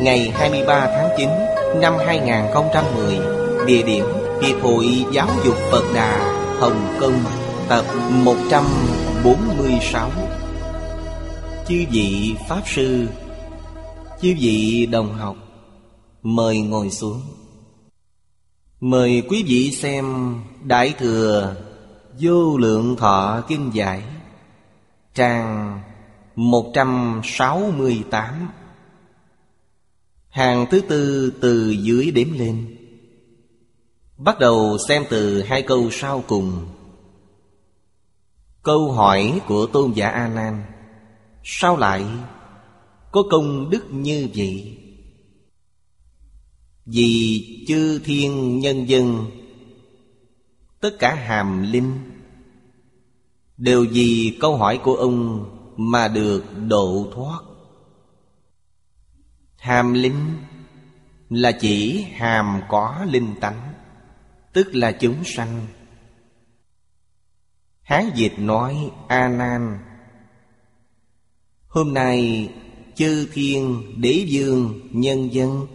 ngày 23 tháng 9 năm 2010 Địa điểm Hiệp hội Giáo dục Phật Đà, Hồng Kông, Tập 146 Chư vị Pháp Sư, Chư vị đồng học, Mời ngồi xuống. Mời quý vị xem Đại Thừa Vô Lượng Thọ Kinh Giải, Trang 168 Hàng thứ tư từ dưới đếm lên. Bắt đầu xem từ hai câu sau cùng. Câu hỏi của tôn giả A Nan Sao lại có công đức như vậy? Vì chư thiên nhân dân, Tất cả hàm linh, Đều vì câu hỏi của ông Mà được độ thoát. Hàm linh, Là chỉ hàm có linh tánh, Tức là chúng sanh. Hán dịch nói, A Nan, Hôm nay chư thiên, đế dương nhân dân,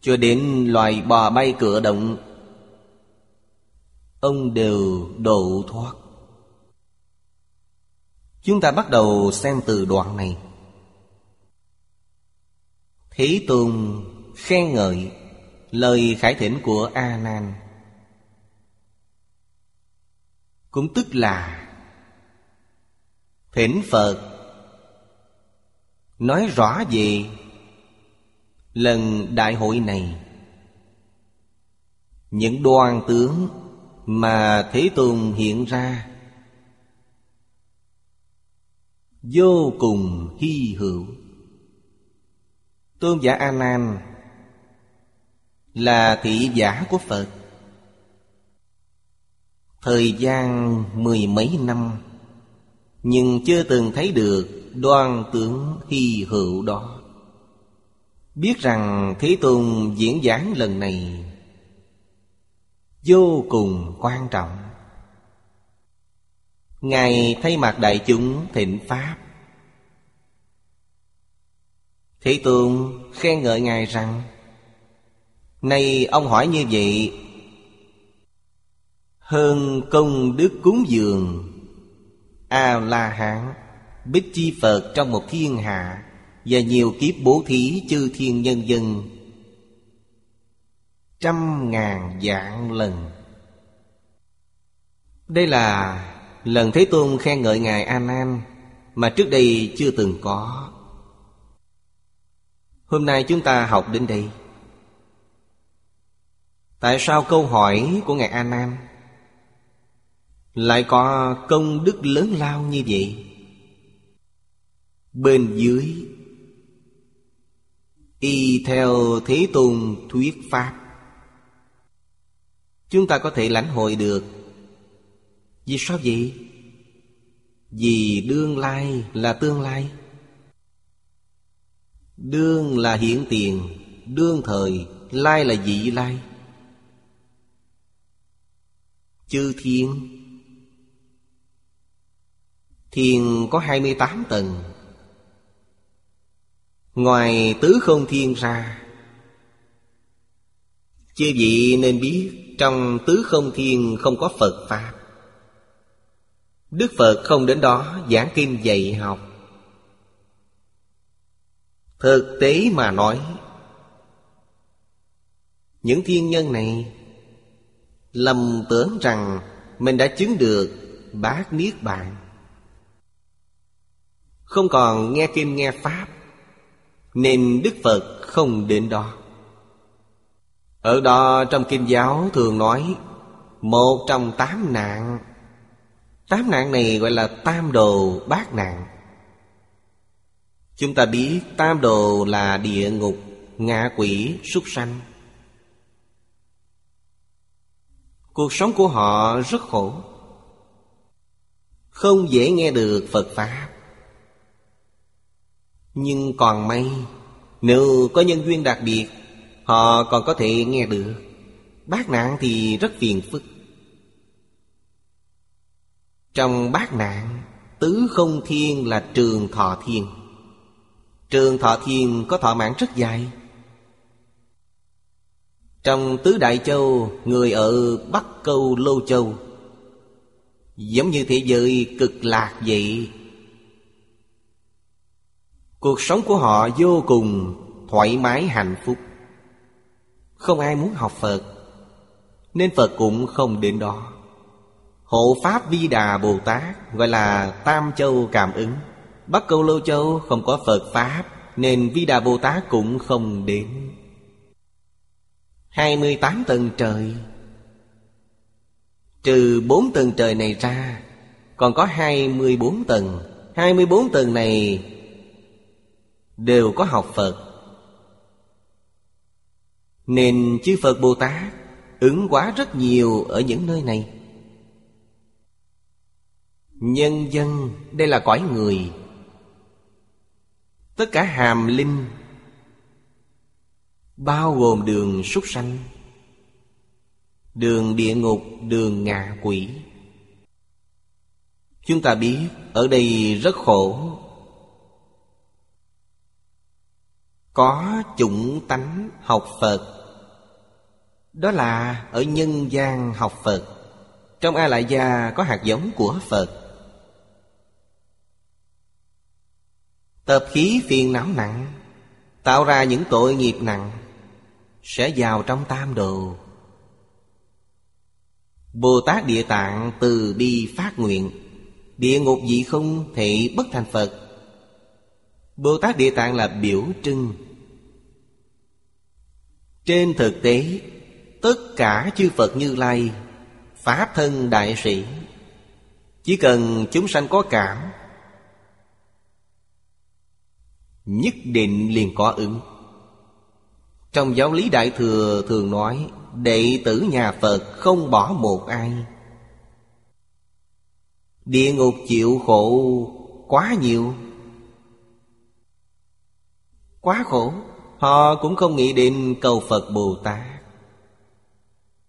Cho đến loài bò bay cửa động, Ông đều độ thoát. Chúng ta bắt đầu xem từ đoạn này. Hỷ tùng khen ngợi lời khải thỉnh của A Nan cũng tức là thỉnh Phật nói rõ về lần đại hội này. Những đoan tướng mà Thế Tùng hiện ra vô cùng hy hữu. Tôn giả A Nan là thị giả của Phật. Thời gian mười mấy năm, Nhưng chưa từng thấy được đoan tướng hy hữu đó. Biết rằng Thế Tôn diễn giảng lần này Vô cùng quan trọng. Ngài thay mặt đại chúng thịnh Pháp Thế Tường khen ngợi Ngài rằng Nay ông hỏi như vậy, Hơn công đức cúng dường, A-la-hán, Bích chi Phật trong một thiên hạ Và nhiều kiếp bố thí chư thiên nhân dân, Trăm ngàn dạng lần. Đây là lần Thế Tôn khen ngợi Ngài A Nan Mà trước đây chưa từng có. Hôm nay chúng ta học đến đây. Tại sao câu hỏi của Ngài A Nan Lại có công đức lớn lao như vậy? Bên dưới, Y theo Thế Tôn thuyết Pháp, Chúng ta có thể lãnh hội được. Vì sao vậy? Vì đương lai là tương lai. Đương là hiện tiền, Đương thời, Lai là dị lai. Chư thiên. Thiên có 28 tầng. Ngoài tứ không thiên ra, Chư vị nên biết Trong tứ không thiên không có Phật Pháp. Đức Phật không đến đó giảng kinh dạy học. Thực tế mà nói, Những thiên nhân này Lầm tưởng rằng Mình đã chứng được bát niết bàn. Không còn nghe kinh nghe pháp, Nên Đức Phật không đến đó. Ở đó trong kinh giáo thường nói, Một trong tám nạn. Tám nạn này gọi là tam đồ bát nạn. Chúng ta biết tam đồ là địa ngục, ngạ quỷ, súc sanh. Cuộc sống của họ rất khổ. Không dễ nghe được Phật Pháp. Nhưng còn may Nếu có nhân duyên đặc biệt Họ còn có thể nghe được. Bát nạn thì rất phiền phức. Trong bát nạn Tứ không thiên là trường thọ thiên. Trường thọ thiên có thọ mạng rất dài. Trong tứ đại châu, Người ở Bắc Câu Lô Châu, Giống như thế giới cực lạc vậy. Cuộc sống của họ vô cùng thoải mái, hạnh phúc. Không ai muốn học Phật, Nên Phật cũng không đến đó. Hộ Pháp Vi Đà Bồ Tát, Gọi là Tam Châu Cảm ứng. Bắc Câu Lô Châu không có Phật Pháp, Nên Vi Đà Bồ Tát cũng không đến. 28 tầng trời. Trừ bốn tầng trời này ra, Còn có 24 tầng. 24 tầng này Đều có học Phật. Nên chư Phật Bồ Tát Ứng hóa rất nhiều ở những nơi này. Nhân dân, Đây là cõi người. Tất cả hàm linh Bao gồm đường súc sanh Đường địa ngục, đường ngạ quỷ. Chúng ta biết ở đây rất khổ. Có chủng tánh học Phật Đó là ở nhân gian học Phật. Trong A Lại Gia có hạt giống của Phật. Tập khí phiền não nặng, Tạo ra những tội nghiệp nặng, Sẽ vào trong tam đồ. Bồ Tát Địa Tạng từ bi phát nguyện, Địa ngục dị không thể bất thành Phật. Bồ Tát Địa Tạng là biểu trưng. Trên thực tế, Tất cả chư Phật Như Lai, Pháp thân đại sĩ, Chỉ cần chúng sanh có cảm Nhất định liền có ứng. Trong giáo lý Đại Thừa thường nói, Đệ tử nhà Phật không bỏ một ai. Địa ngục chịu khổ quá nhiều. Quá khổ, Họ cũng không nghĩ đến cầu Phật Bồ Tát.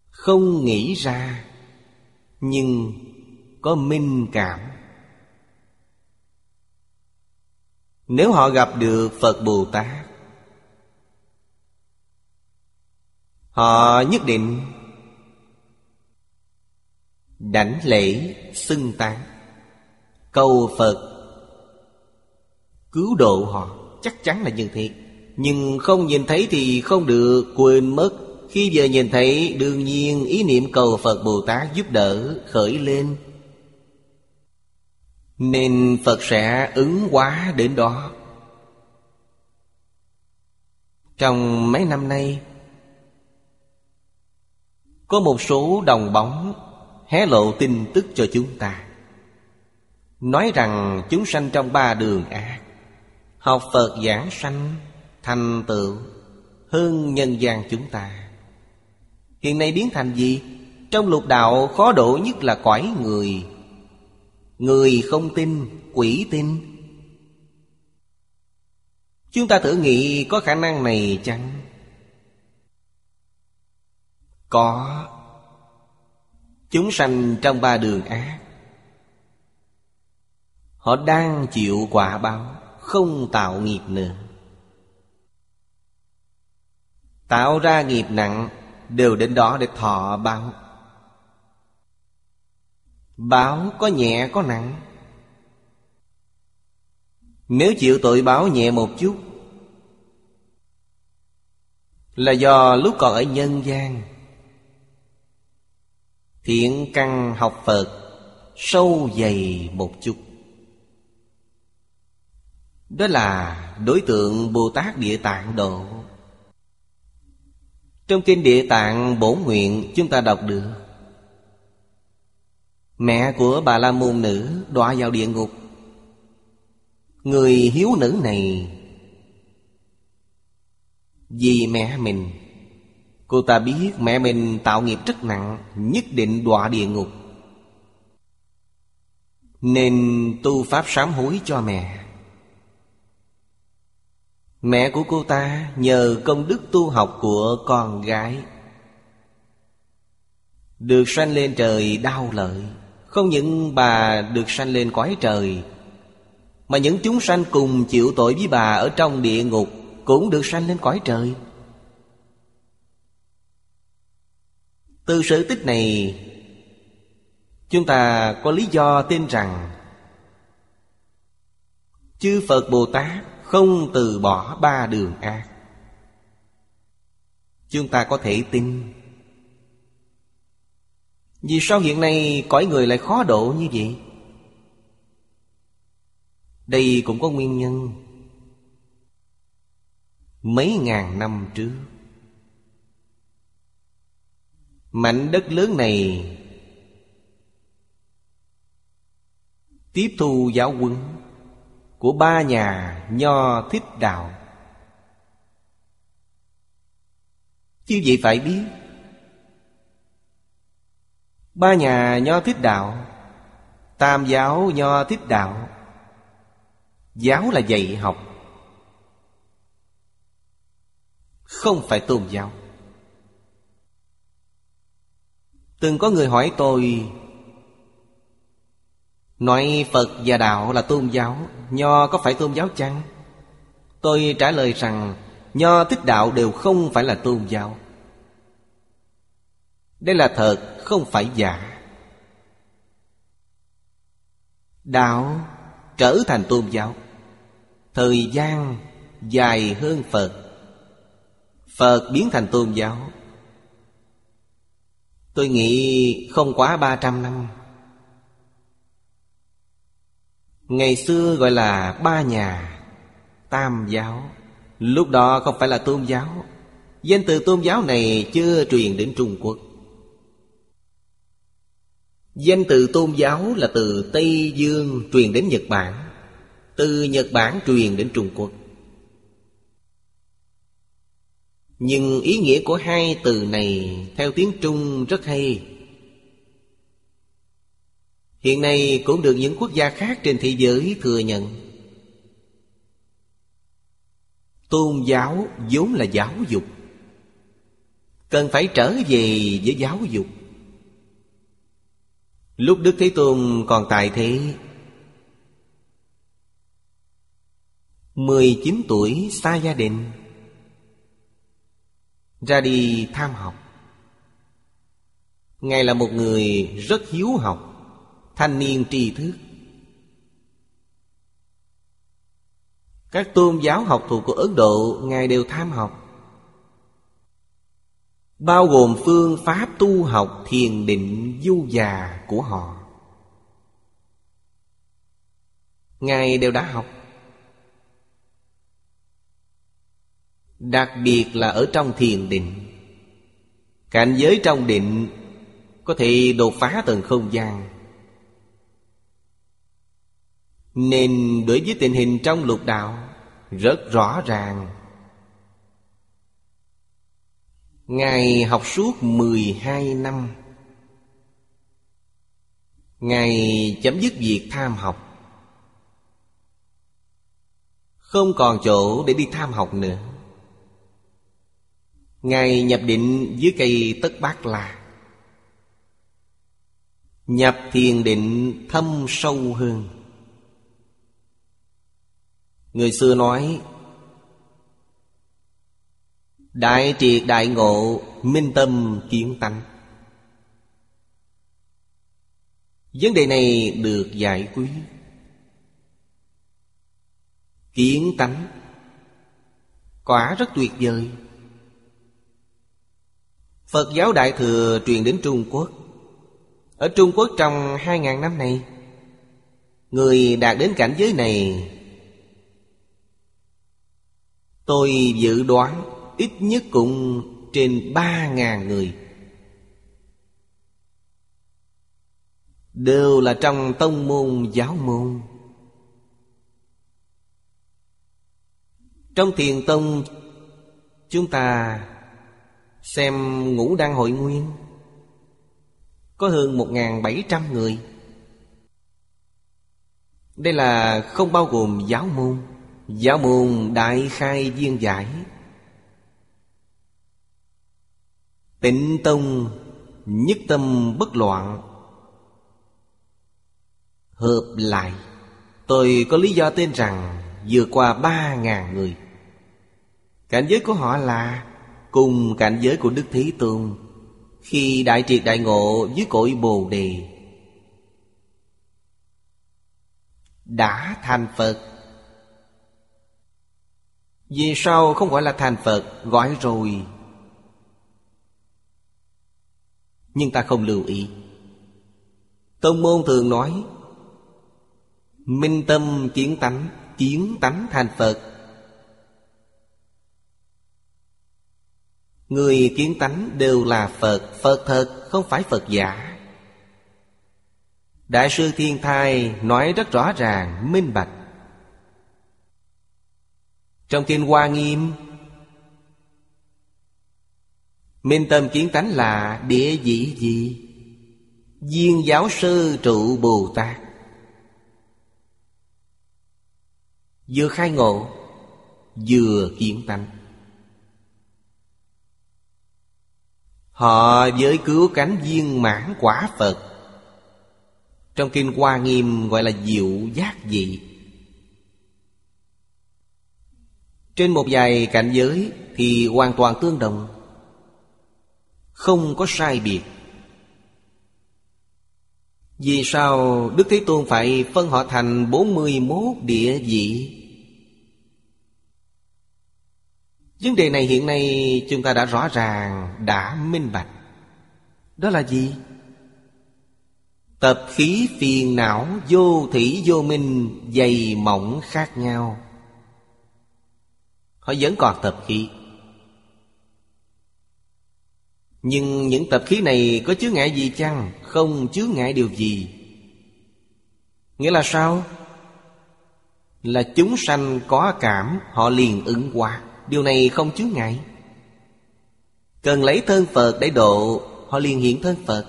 Không nghĩ ra, Nhưng có minh cảm. Nếu họ gặp được Phật Bồ Tát, Họ nhất định Đảnh lễ xưng tán, Cầu Phật Cứu độ họ. Chắc chắn là như thế. Nhưng không nhìn thấy thì không được quên mất. Khi giờ nhìn thấy, đương nhiên ý niệm cầu Phật Bồ Tát giúp đỡ khởi lên. Nên Phật sẽ ứng hóa đến đó. Trong mấy năm nay, có một số đồng bóng hé lộ tin tức cho chúng ta. Nói rằng chúng sanh trong ba đường ác Học Phật giảng sanh, Thành tựu, Hơn nhân gian chúng ta. Hiện nay biến thành gì? Trong lục đạo khó độ nhất là cõi người Người không tin, quỷ tin. Chúng ta thử nghĩ có khả năng này chăng? Có. Chúng sanh trong ba đường ác. Họ đang chịu quả báo Không tạo nghiệp nữa. Tạo ra nghiệp nặng Đều đến đó để thọ báo. Báo có nhẹ có nặng. Nếu chịu tội báo nhẹ một chút, Là do lúc còn ở nhân gian, Thiện căn học Phật Sâu dày một chút. Đó là đối tượng Bồ Tát Địa Tạng Độ. Trong kinh Địa Tạng Bổn Nguyện, chúng ta đọc được Mẹ của bà La Môn Nữ đọa vào địa ngục. Người hiếu nữ này Vì mẹ mình. Cô ta biết mẹ mình tạo nghiệp rất nặng, Nhất định đọa địa ngục. Nên tu pháp sám hối cho mẹ. Mẹ của cô ta nhờ công đức tu học của con gái. Được sanh lên trời đau lợi. Không những bà được sanh lên cõi trời, Mà những chúng sanh cùng chịu tội với bà ở trong địa ngục Cũng được sanh lên cõi trời. Từ sự tích này, Chúng ta có lý do tin rằng Chư Phật Bồ Tát không từ bỏ ba đường ác. Chúng ta có thể tin vì sao hiện nay cõi người lại khó độ như vậy? Đây cũng có nguyên nhân Mấy ngàn năm trước, Mảnh đất lớn này Tiếp thu giáo quân Của ba nhà Nho Thích Đạo Chứ vậy phải biết Ba nhà Nho Thích Đạo, Tam giáo Nho Thích Đạo. Giáo là dạy học, Không phải tôn giáo. Từng có người hỏi tôi, Nói Phật và Đạo là tôn giáo, Nho có phải tôn giáo chăng? Tôi trả lời rằng, Nho thích đạo đều không phải là tôn giáo. Đây là thật, không phải giả. Đạo trở thành tôn giáo. Thời gian dài hơn Phật. Phật biến thành tôn giáo. Tôi nghĩ không quá ba trăm năm. Ngày xưa gọi là ba nhà Tam giáo. Lúc đó không phải là tôn giáo. Danh từ tôn giáo này chưa truyền đến Trung Quốc. Danh từ tôn giáo là từ Tây Dương truyền đến Nhật Bản, Từ Nhật Bản truyền đến Trung Quốc. Nhưng ý nghĩa của hai từ này theo tiếng Trung rất hay. Hiện nay cũng được những quốc gia khác trên thế giới thừa nhận. Tôn giáo vốn là giáo dục. Cần phải trở về với giáo dục. Lúc Đức Thế Tôn còn tại thế 19 tuổi xa gia đình, Ra đi tham học. Ngài là một người rất hiếu học, thanh niên tri thức. Các tôn giáo học thuộc của ấn độ, ngài đều tham học bao gồm phương pháp tu học thiền định du già của họ. Ngài đều đã học. Đặc biệt là ở trong thiền định. Cảnh giới trong định có thể đột phá tầng không gian. Nên đối với tình hình trong lục đạo, Rất rõ ràng Ngài học suốt 12 năm. Ngài chấm dứt việc tham học. Không còn chỗ để đi tham học nữa. Ngài nhập định dưới cây tất bát là Nhập thiền định thâm sâu hơn. Người xưa nói Đại triệt đại ngộ, Minh tâm kiến tánh. Vấn đề này được giải quyết. Kiến tánh. Quả rất tuyệt vời. Phật giáo Đại Thừa truyền đến Trung Quốc. Ở Trung Quốc trong hai ngàn năm này, Người đạt đến cảnh giới này, Tôi dự đoán ít nhất cũng trên ba ngàn người. Đều là trong tông môn, giáo môn. Trong thiền tông, Chúng ta xem ngũ đăng hội nguyên. Có hơn một bảy trăm người. Đây là không bao gồm giáo môn. Giáo môn đại khai viên giải. Tịnh tông, nhất tâm bất loạn. Hợp lại, Tôi có lý do tên rằng vượt qua ba ngàn người. Cảnh giới của họ là Cùng cảnh giới của Đức Thế Tôn. Khi đại triệt đại ngộ dưới cội Bồ Đề, Đã thành Phật. Vì sao không gọi là thành Phật, Gọi rồi Nhưng ta không lưu ý. Tông môn thường nói Minh tâm kiến tánh Kiến tánh thành Phật. Người kiến tánh đều là Phật Phật thật không phải Phật giả. Đại sư Thiên Thai nói rất rõ ràng, minh bạch. Trong Kinh Hoa Nghiêm Minh tâm kiến tánh là địa vị gì? Viên giáo sư trụ Bồ Tát. Vừa khai ngộ, Vừa kiến tánh. Họ với cứu cánh viên mãn quả Phật. Trong Kinh Hoa Nghiêm gọi là diệu giác dị Trên một vài cảnh giới thì hoàn toàn tương đồng. Không có sai biệt. Vì sao Đức Thế Tôn phải phân họ thành 41 địa vị? Vấn đề này hiện nay chúng ta đã rõ ràng, đã minh bạch. Đó là gì? Tập khí phiền não vô thủy vô minh Dày mỏng khác nhau. Họ vẫn còn tập khí. Nhưng những tập khí này có chứa ngại gì chăng? Không chứa ngại điều gì. Nghĩa là sao? Là chúng sanh có cảm, Họ liền ứng qua Điều này không chứa ngại. Cần lấy thân Phật để độ, Họ liền hiện thân Phật.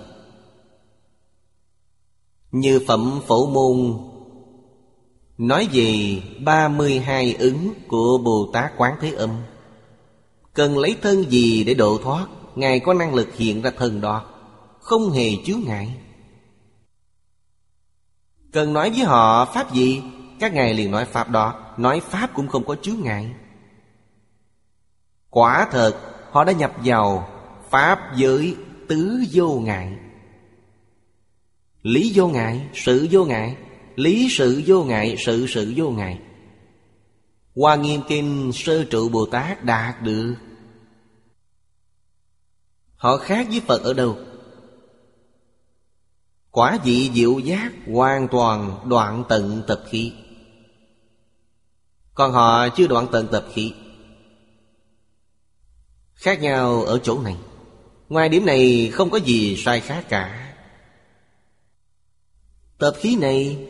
Như phẩm phổ môn Nói về 32 ứng của Bồ Tát Quán Thế Âm. Cần lấy thân gì để độ thoát? Ngài có năng lực hiện ra thần đó Không hề chướng ngại. Cần nói với họ Pháp gì? Các ngài liền nói Pháp đó Nói Pháp cũng không có chướng ngại. Quả thật họ đã nhập vào Pháp giới tứ vô ngại. Lý vô ngại, sự vô ngại. Lý sự vô ngại, sự sự vô ngại. Hoa Nghiêm Kinh Sơ Trụ Bồ Tát đạt được Họ khác với Phật ở đâu? Quả vị diệu giác hoàn toàn đoạn tận tập khí. Còn họ chưa đoạn tận tập khí. Khác nhau ở chỗ này. Ngoài điểm này không có gì sai khác cả. Tập khí này,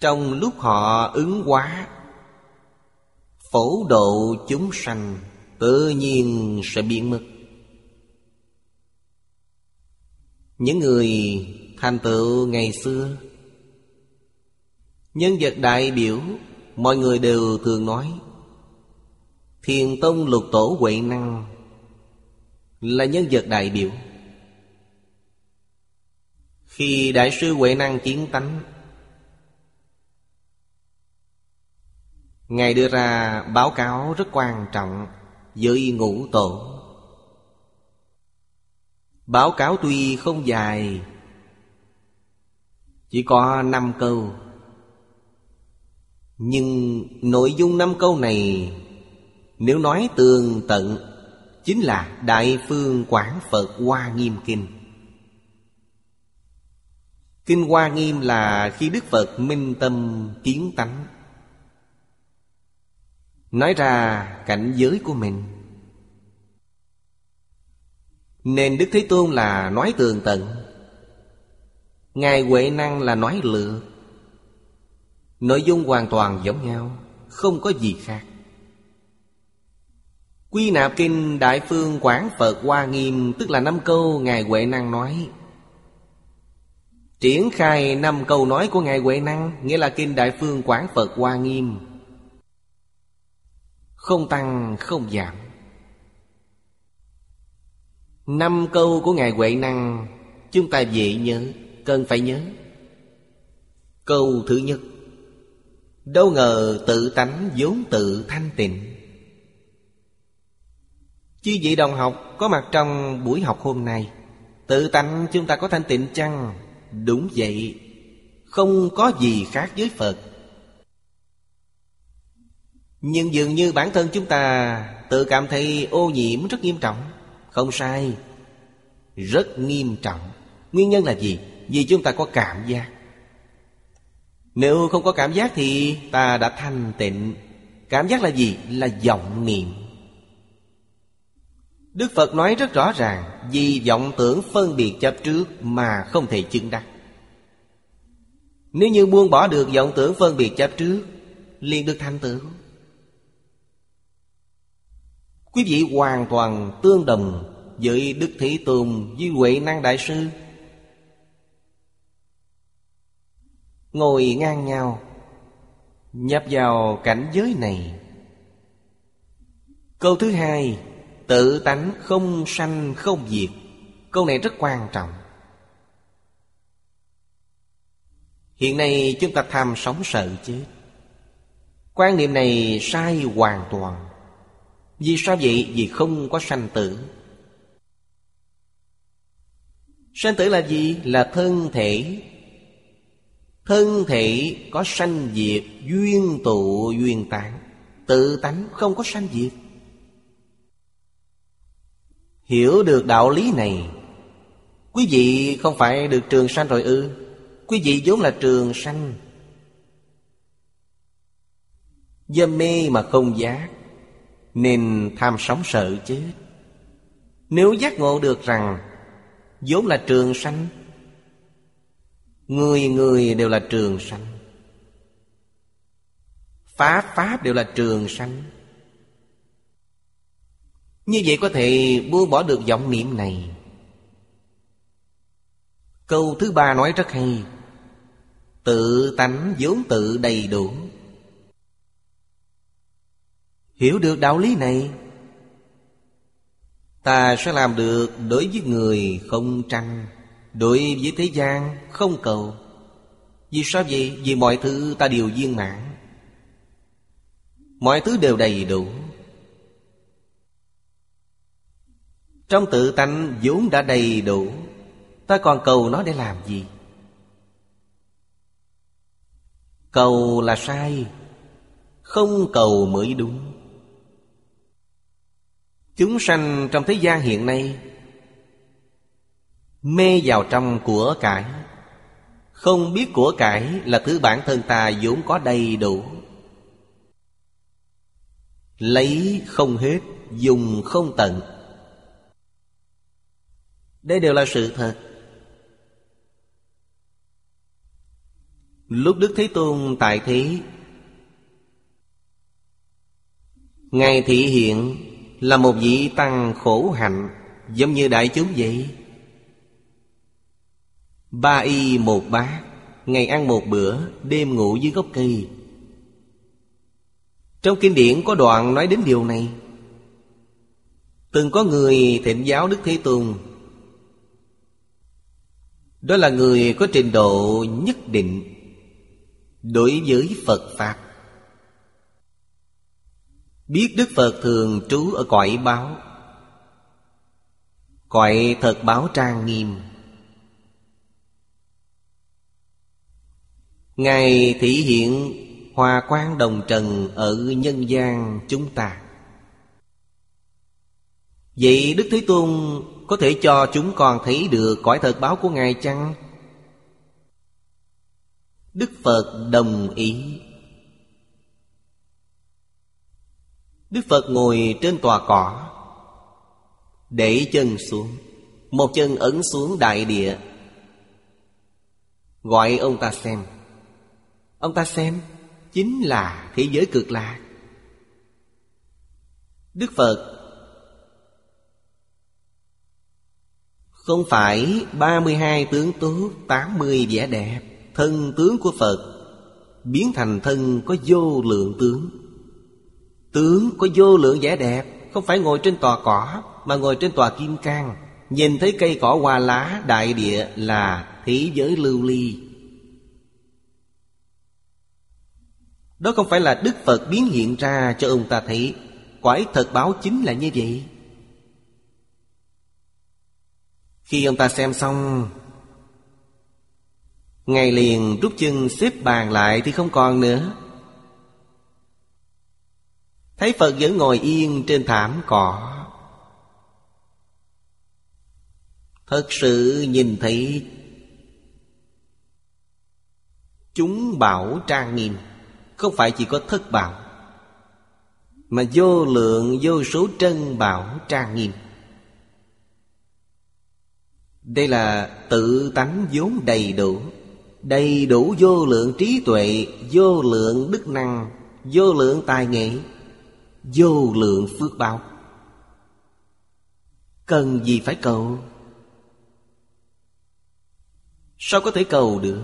Trong lúc họ ứng hóa, Phổ độ chúng sanh. Tự nhiên sẽ biến mất. Những người thành tựu ngày xưa, Nhân vật đại biểu Mọi người đều thường nói Thiền Tông Lục Tổ Huệ Năng Là nhân vật đại biểu. Khi Đại sư Huệ Năng kiến tánh, Ngài đưa ra báo cáo rất quan trọng với ngũ tổ. Báo cáo tuy không dài, Chỉ có năm câu. Nhưng nội dung năm câu này, nếu nói tường tận, Chính là Đại Phương Quảng Phật Hoa Nghiêm Kinh. Kinh Hoa Nghiêm là khi Đức Phật minh tâm kiến tánh. Nói ra cảnh giới của mình. Nên Đức Thế Tôn là nói tường tận. Ngài Huệ Năng là nói lựa. Nội dung hoàn toàn giống nhau, Không có gì khác. Quy nạp kinh Đại Phương Quảng Phật Hoa Nghiêm, Tức là năm câu Ngài Huệ Năng nói. Triển khai năm câu nói của Ngài Huệ Năng, Nghĩa là kinh Đại Phương Quảng Phật Hoa Nghiêm. Không tăng, không giảm. Năm câu của Ngài Huệ Năng, Chúng ta dễ nhớ, Cần phải nhớ. Câu thứ nhất, Đâu ngờ tự tánh vốn tự thanh tịnh. Chư vị đồng học có mặt trong buổi học hôm nay, Tự tánh chúng ta có thanh tịnh chăng? Đúng vậy, Không có gì khác với Phật. Nhưng dường như bản thân chúng ta Tự cảm thấy ô nhiễm rất nghiêm trọng. Không sai, Rất nghiêm trọng. Nguyên nhân là gì? Vì chúng ta có cảm giác. Nếu không có cảm giác thì ta đã thanh tịnh. Cảm giác là gì? Là vọng niệm. Đức Phật nói rất rõ ràng, Vì vọng tưởng phân biệt chấp trước Mà không thể chứng đắc. Nếu như buông bỏ được vọng tưởng phân biệt chấp trước, liền được thành tựu Quý vị hoàn toàn tương đồng Với Đức Thế Tôn Với Huệ Năng Đại Sư. Ngồi ngang nhau, Nhập vào cảnh giới này. Câu thứ hai, Tự tánh không sanh không diệt. Câu này rất quan trọng. Hiện nay chúng ta tham sống sợ chết. Quan niệm này sai hoàn toàn. Vì sao vậy? Vì không có sanh tử. Sanh tử là gì? Là thân thể. Thân thể có sanh diệt Duyên tụ duyên tán. Tự tánh không có sanh diệt. Hiểu được đạo lý này, Quý vị không phải được trường sanh rồi ư? Quý vị vốn là trường sanh. Dâm mê mà không giác. Nên tham sống sợ chết Nếu giác ngộ được rằng vốn là trường sanh, Người người đều là trường sanh Pháp Pháp đều là trường sanh, như vậy có thể buông bỏ được vọng niệm này. Câu thứ ba nói rất hay, Tự tánh vốn tự đầy đủ. Hiểu được đạo lý này, Ta sẽ làm được đối với người không tranh Đối với thế gian không cầu. Vì sao vậy? Vì mọi thứ ta đều viên mãn. Mọi thứ đều đầy đủ. Trong tự tánh vốn đã đầy đủ, Ta còn cầu nó để làm gì? Cầu là sai, Không cầu mới đúng. Chúng sanh trong thế gian hiện nay Mê vào trong của cải. Không biết của cải là thứ bản thân ta vốn có đầy đủ. Lấy không hết, Dùng không tận. Đây đều là sự thật. Lúc Đức Thế Tôn tại thế, Ngài thị hiện là một vị tăng khổ hạnh, Giống như đại chúng vậy. Ba y một bát, Ngày ăn một bữa, Đêm ngủ dưới gốc cây. Trong kinh điển có đoạn nói đến điều này. Từng có người thịnh giáo Đức Thế Tôn. Đó là người có trình độ nhất định đối với phật pháp biết đức phật thường trú ở cõi báo. Cõi thật báo trang nghiêm. Ngài thị hiện hòa quang đồng trần ở nhân gian chúng ta. Vậy Đức Thế Tôn có thể cho chúng con thấy được cõi thật báo của Ngài chăng? Đức Phật đồng ý. Đức Phật ngồi trên tòa cỏ, Để chân xuống. Một chân ấn xuống đại địa. Gọi ông ta xem. Ông ta xem, Chính là thế giới cực lạc. Đức Phật, Không phải 32 tướng tốt 80 vẻ đẹp, Thân tướng của Phật Biến thành thân có vô lượng tướng. Tướng có vô lượng vẻ đẹp, Không phải ngồi trên tòa cỏ, Mà ngồi trên tòa kim cang. Nhìn thấy cây cỏ hoa lá, đại địa là thế giới lưu ly. Đó không phải là Đức Phật biến hiện ra cho ông ta thấy. Quải thật báo chính là như vậy. Khi ông ta xem xong Ngày liền rút chân xếp bàn lại thì không còn nữa. Thấy Phật vẫn ngồi yên trên thảm cỏ. Thật sự nhìn thấy Chúng bảo trang nghiêm, Không phải chỉ có thất bảo, Mà vô lượng, vô số trân bảo trang nghiêm. Đây là tự tánh vốn đầy đủ Đầy đủ vô lượng trí tuệ, Vô lượng đức năng, Vô lượng tài nghệ. Vô lượng phước báo. Cần gì phải cầu? Sao có thể cầu được?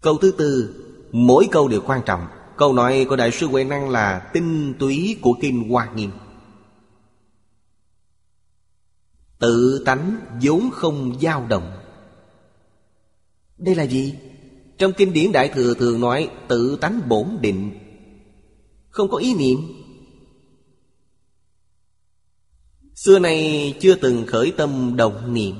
Câu thứ tư, Mỗi câu đều quan trọng. Câu nói của Đại sư Huệ Năng là Tinh túy của Kinh Hoa Nghiêm. Tự tánh vốn không dao động. Đây là gì? Trong kinh điển Đại Thừa thường nói, Tự tánh bổn định không có ý niệm. Xưa nay chưa từng khởi tâm động niệm.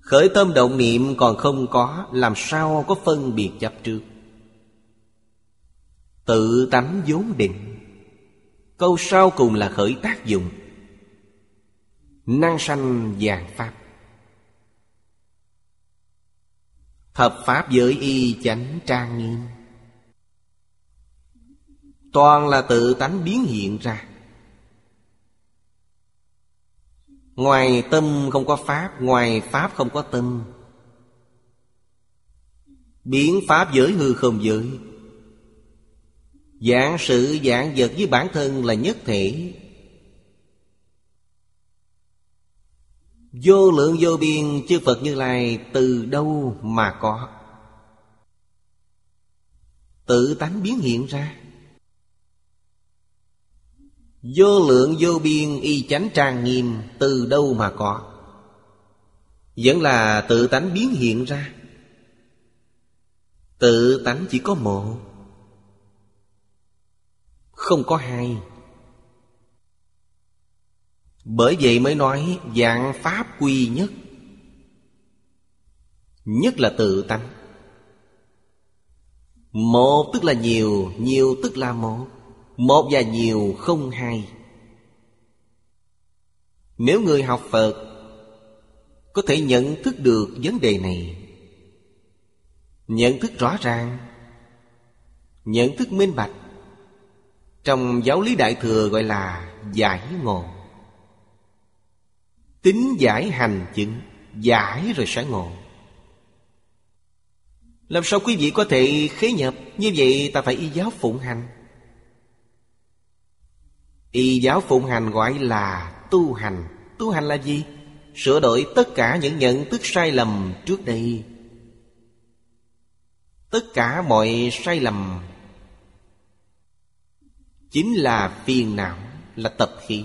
Khởi tâm động niệm còn không có, Làm sao có phân biệt chấp trước? Tự tánh vốn định. Câu sau cùng là khởi tác dụng. Năng sanh vàng pháp. Thập pháp giới y chánh trang nghiêm. Toàn là tự tánh biến hiện ra. Ngoài tâm không có pháp, Ngoài pháp không có tâm. Biến pháp giới hư không giới. Dạng sự dạng vật với bản thân là nhất thể. Vô lượng vô biên, chư Phật Như Lai, từ đâu mà có? Tự tánh biến hiện ra. Vô lượng vô biên y chánh trang nghiêm, Từ đâu mà có? Vẫn là tự tánh biến hiện ra. Tự tánh chỉ có một. Không có hai. Bởi vậy mới nói dạng pháp quy nhất. Nhất là tự tánh. Một tức là nhiều Nhiều tức là một một và nhiều không hai. Nếu người học Phật Có thể nhận thức được vấn đề này, Nhận thức rõ ràng, Nhận thức minh bạch Trong giáo lý Đại Thừa gọi là giải ngộ. Tính giải hành chứng, Giải rồi sẽ ngộ. Làm sao quý vị có thể khế nhập? Như vậy ta phải y giáo phụng hành. Y giáo phụng hành gọi là tu hành. Tu hành là gì? Sửa đổi tất cả những nhận thức sai lầm trước đây. Tất cả mọi sai lầm Chính là phiền não, Là tập khí.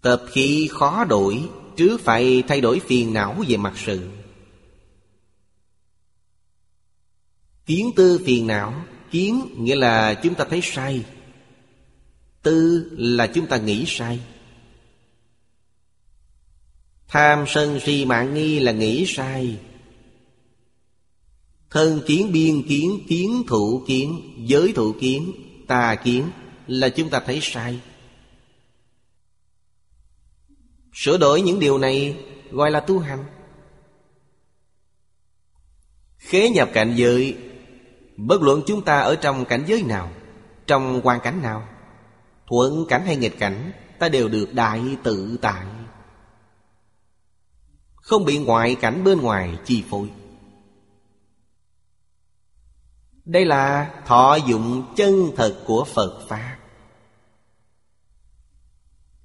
Tập khí khó đổi Trước phải thay đổi phiền não về mặt sự. Kiến tư phiền não, Kiến nghĩa là chúng ta thấy sai. Tư là chúng ta nghĩ sai. Tham sân si mạng nghi là nghĩ sai. Thân kiến biên kiến kiến thụ kiến, Giới thụ kiến, Tà kiến là chúng ta thấy sai. Sửa đổi những điều này gọi là tu hành. Khế nhập cảnh giới, Bất luận chúng ta ở trong cảnh giới nào, Trong hoàn cảnh nào Thuận cảnh hay nghịch cảnh, Ta đều được đại tự tại. Không bị ngoại cảnh bên ngoài chi phối. Đây là thọ dụng chân thật của Phật Pháp.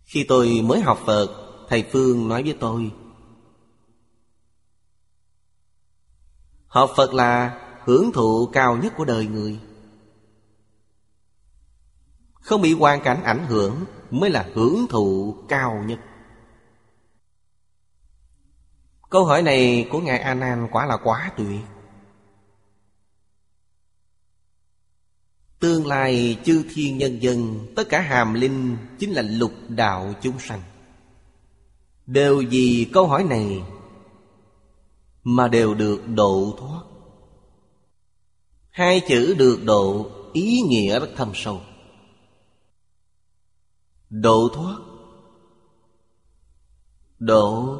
Khi tôi mới học Phật, Thầy Phương nói với tôi, Học Phật là hưởng thụ cao nhất của đời người. Không bị hoàn cảnh ảnh hưởng Mới là hưởng thụ cao nhất. Câu hỏi này của Ngài A Nan quả là quá tuyệt. Tương lai chư thiên nhân dân, Tất cả hàm linh Chính là lục đạo chúng sanh. Đều vì câu hỏi này Mà đều được độ thoát. Hai chữ được độ Ý nghĩa rất thâm sâu. Độ thoát Độ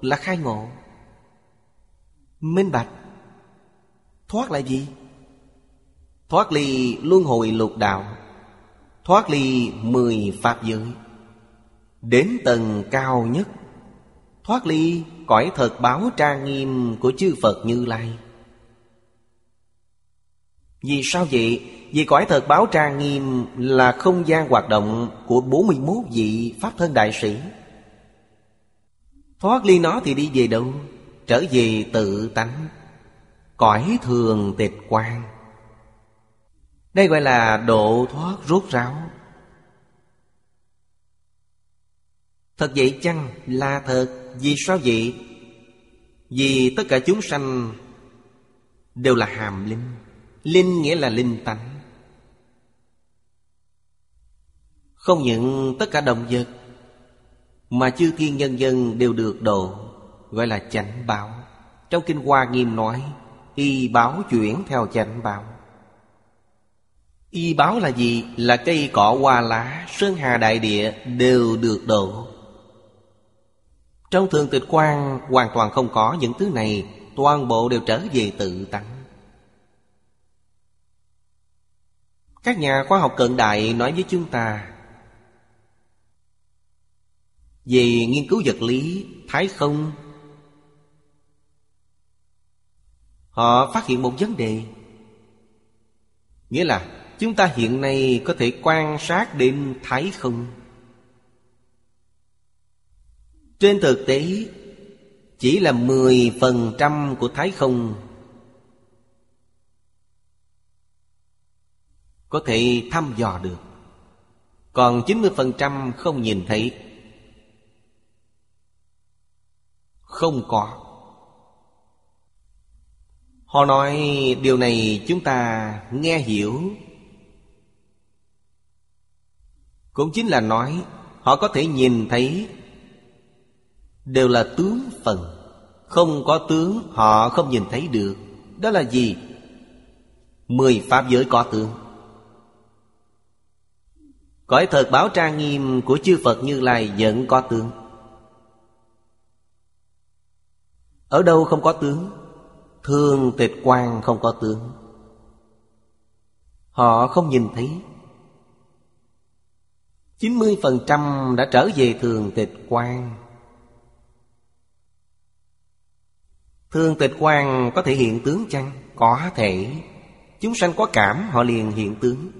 là khai ngộ. Minh bạch. Thoát là gì? Thoát ly luân hồi lục đạo. Thoát ly mười pháp giới. Đến tầng cao nhất. Thoát ly cõi thật báo trang nghiêm của chư Phật Như Lai. Vì sao vậy? Vì cõi thật báo trang nghiêm là không gian hoạt động của 41 vị Pháp thân đại sĩ. Thoát ly nó thì đi về đâu? Trở về tự tánh. Cõi thường tịch quan Đây gọi là độ thoát rốt ráo. Thật vậy chăng? Là thật. Vì sao vậy? Vì tất cả chúng sanh Đều là hàm linh. Linh nghĩa là linh tánh Không những tất cả động vật Mà chư thiên nhân dân đều được độ, Gọi là chánh báo. Trong Kinh Hoa Nghiêm nói, Y báo chuyển theo chánh báo. Y báo là gì? Là cây cỏ, hoa lá, Sơn hà, đại địa đều được độ. Trong thường tịch quan, hoàn toàn không có những thứ này, Toàn bộ đều trở về tự tánh Các nhà khoa học cận đại nói với chúng ta, Về nghiên cứu vật lý, Thái không, Họ phát hiện một vấn đề. Nghĩa là Chúng ta hiện nay có thể quan sát đến thái không. Trên thực tế, Chỉ là 10% của Thái không Có thể thăm dò được. Còn 90% không nhìn thấy. Không có. Họ nói điều này chúng ta nghe hiểu. Cũng chính là nói, Họ có thể nhìn thấy. Đều là tướng phần. Không có tướng, họ không nhìn thấy được. Đó là gì? Mười pháp giới có tướng. Cõi thật báo trang nghiêm của chư Phật Như Lai vẫn có tướng. Ở đâu không có tướng, Thương tịch quan không có tướng. Họ không nhìn thấy. 90% đã trở về thường tịch quan. Thường tịch quan có thể hiện tướng chăng? Có thể. Chúng sanh có cảm, họ liền hiện tướng.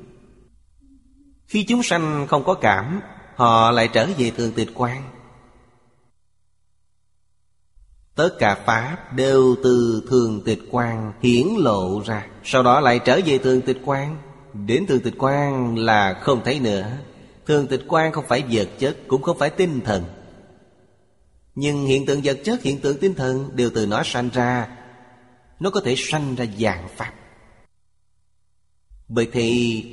Khi chúng sanh không có cảm Họ lại trở về thường tịch quan Tất cả Pháp đều từ thường tịch quan hiển lộ ra. Sau đó lại trở về thường tịch quan Đến thường tịch quan là không thấy nữa. Thường tịch quan không phải vật chất Cũng không phải tinh thần. Nhưng hiện tượng vật chất, hiện tượng tinh thần Đều từ nó sanh ra. Nó có thể sanh ra dạng Pháp. Bởi thì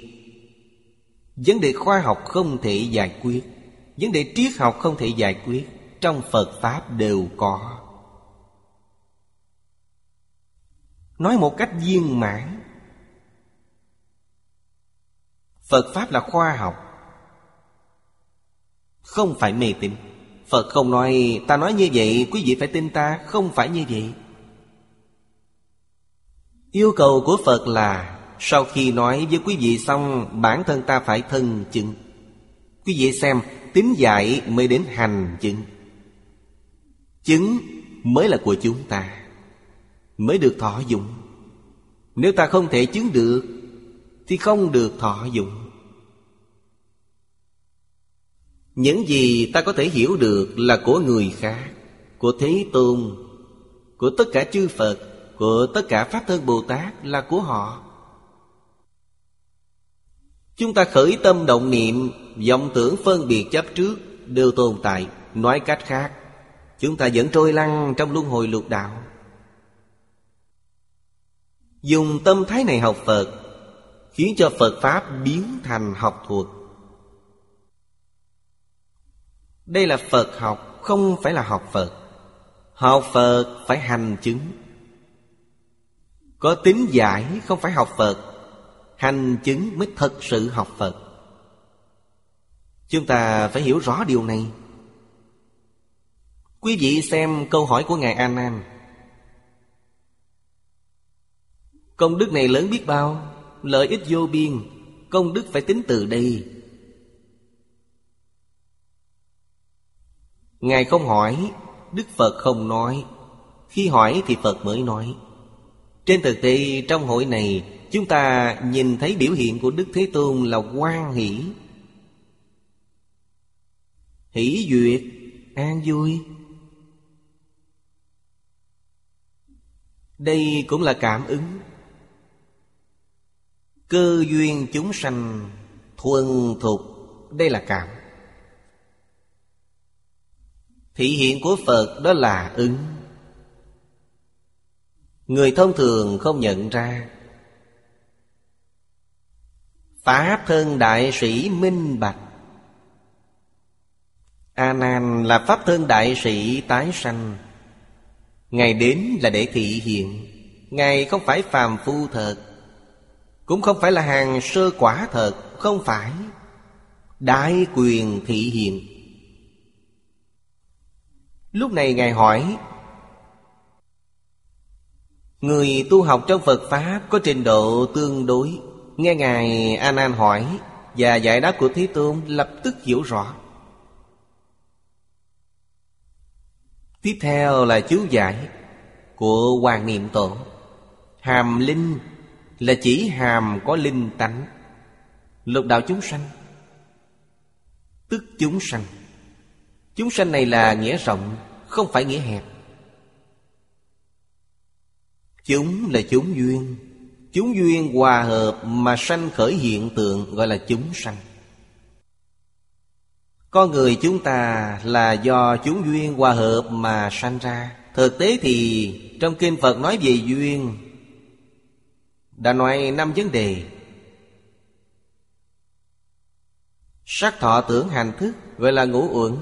Vấn đề khoa học không thể giải quyết. Vấn đề triết học không thể giải quyết. Trong Phật Pháp đều có. Nói một cách viên mãn. Phật Pháp là khoa học. Không phải mê tín. Phật không nói, Ta nói như vậy, quý vị phải tin ta. Không phải như vậy. Yêu cầu của Phật là sau khi nói với quý vị xong, Bản thân ta phải thân chứng Quý vị xem Tín dạy mới đến hành chứng Chứng mới là của chúng ta, Mới được thọ dụng. Nếu ta không thể chứng được, Thì không được thọ dụng. Những gì ta có thể hiểu được là của người khác, Của Thế Tôn, Của tất cả chư Phật, Của tất cả Pháp Thân Bồ Tát là của họ. Chúng ta khởi tâm động niệm, vọng tưởng phân biệt chấp trước, Đều tồn tại. Nói cách khác, Chúng ta vẫn trôi lăn trong luân hồi lục đạo. Dùng tâm thái này học Phật, Khiến cho Phật Pháp biến thành học thuộc Đây là Phật học, Không phải là học Phật. Học Phật phải hành chứng. Có tính giải không phải học Phật. Hành chứng mới thật sự học Phật. Chúng ta phải hiểu rõ điều này. Quý vị xem câu hỏi của Ngài A Nan Công đức này lớn biết bao, Lợi ích vô biên, Công đức phải tính từ đây. Ngài không hỏi, Đức Phật không nói. Khi hỏi thì Phật mới nói. Trên thực tế, trong hội này Chúng ta nhìn thấy biểu hiện của Đức Thế Tôn là quan hỷ. Hỷ duyệt, an vui. Đây cũng là cảm ứng. Cơ duyên chúng sanh thuần thục Đây là cảm. Thị hiện của Phật đó là ứng. Người thông thường không nhận ra. Pháp thân đại sĩ minh bạch. A Nan là pháp thân đại sĩ tái sanh. Ngài đến là để thị hiện. Ngài không phải phàm phu thật, Cũng không phải là hàng sơ quả thật, Không phải. Đại quyền thị hiện. Lúc này Ngài hỏi, Người tu học trong Phật Pháp có trình độ tương đối Nghe Ngài A Nan hỏi, Và giải đáp của Thế Tôn lập tức hiểu rõ. Tiếp theo là chú giải Của Hoàng Niệm Tổ. Hàm linh là chỉ hàm có linh tánh. Lục đạo chúng sanh, Tức chúng sanh. Chúng sanh này là nghĩa rộng, Không phải nghĩa hẹp. Chúng là chúng duyên Chúng duyên hòa hợp mà sanh khởi hiện tượng gọi là chúng sanh. Con người chúng ta là do chúng duyên hòa hợp mà sanh ra. Thực tế thì trong Kinh Phật nói về duyên, Đã nói năm vấn đề. Sắc thọ tưởng hành thức, gọi là ngũ uẩn.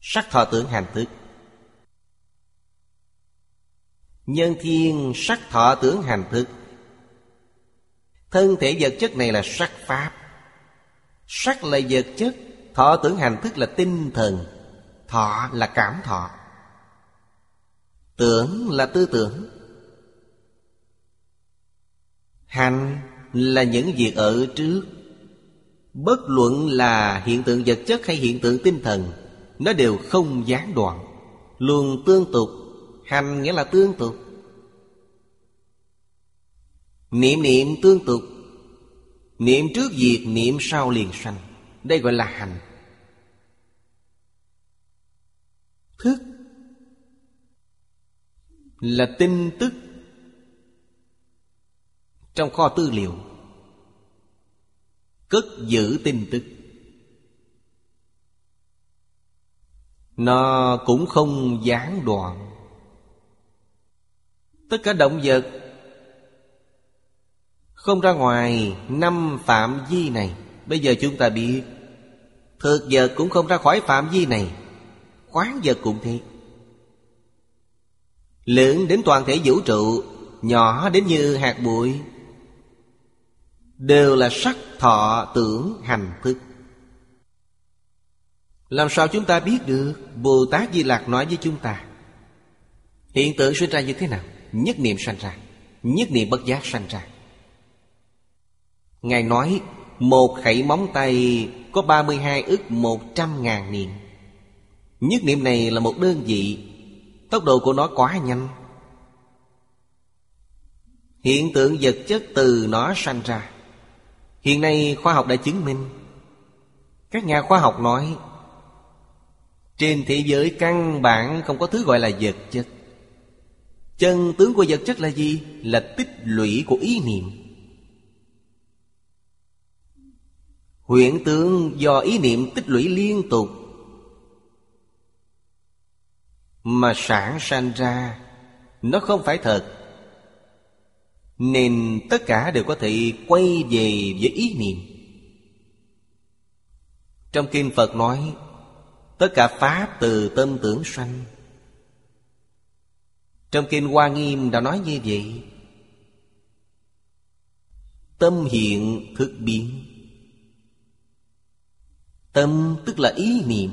Sắc thọ tưởng hành thức. Nhân thiên sắc thọ tưởng hành thức Thân thể vật chất này là sắc pháp. Sắc là vật chất, Thọ tưởng hành thức là tinh thần, Thọ là cảm thọ. Tưởng là tư tưởng. Hành là những việc ở trước. Bất luận là hiện tượng vật chất hay hiện tượng tinh thần, Nó đều không gián đoạn, Luôn tương tục Hành nghĩa là tương tục Niệm niệm tương tục Niệm trước diệt, niệm sau liền sanh. Đây gọi là hành. Thức Là tin tức Trong kho tư liệu, Cất giữ tin tức. Nó cũng không gián đoạn. Tất cả động vật. Không ra ngoài năm phạm vi này. Bây giờ chúng ta biết, Thực vật cũng không ra khỏi phạm vi này. Khoáng vật cũng thế. Lớn đến toàn thể vũ trụ, Nhỏ đến như hạt bụi, Đều là sắc thọ tưởng hành thức. Làm sao chúng ta biết được Bồ Tát Di Lạc nói với chúng ta? Hiện tượng sinh ra như thế nào? Nhất niệm sanh ra, Nhất niệm bất giác sanh ra. Ngài nói, Một khẩy móng tay Có 32 ức 100 ngàn niệm. Nhất niệm này là một đơn vị, Tốc độ của nó quá nhanh. Hiện tượng vật chất từ nó sanh ra. Hiện nay khoa học đã chứng minh. Các nhà khoa học nói, Trên thế giới căn bản không có thứ gọi là vật chất. Chân tướng của vật chất là gì? Là tích lũy của ý niệm. Huyện tướng do ý niệm tích lũy liên tục Mà sản sanh ra, Nó không phải thật. Nên tất cả đều có thể quay về với ý niệm. Trong Kinh Phật nói, Tất cả Pháp từ tâm tưởng sanh trong Kinh Hoa Nghiêm đã nói như vậy. Tâm hiện thực biến. Tâm tức là ý niệm.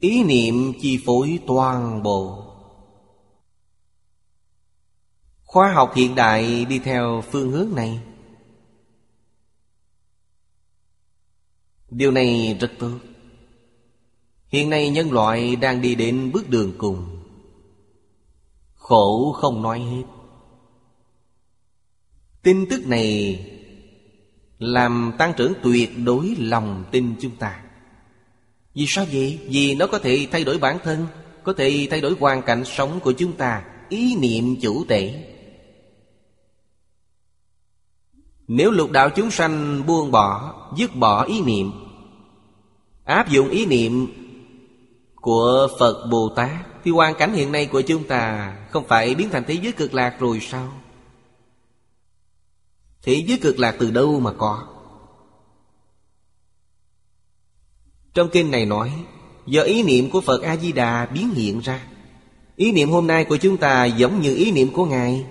Ý niệm chi phối toàn bộ. Khoa học hiện đại đi theo phương hướng này. Điều này rất tốt. Hiện nay nhân loại đang đi đến bước đường cùng. Khổ không nói hết. Tin tức này Làm tăng trưởng tuyệt đối lòng tin chúng ta. Vì sao vậy? Vì nó có thể thay đổi bản thân, Có thể thay đổi hoàn cảnh sống của chúng ta, Ý niệm chủ tể Nếu lục đạo chúng sanh buông bỏ, Dứt bỏ ý niệm, Áp dụng ý niệm của Phật Bồ Tát. Thì hoàn cảnh hiện nay của chúng ta Không phải biến thành thế giới cực lạc rồi sao? Thế giới cực lạc từ đâu mà có? Trong kinh này nói, Do ý niệm của Phật A-di-đà biến hiện ra. Ý niệm hôm nay của chúng ta giống như ý niệm của Ngài.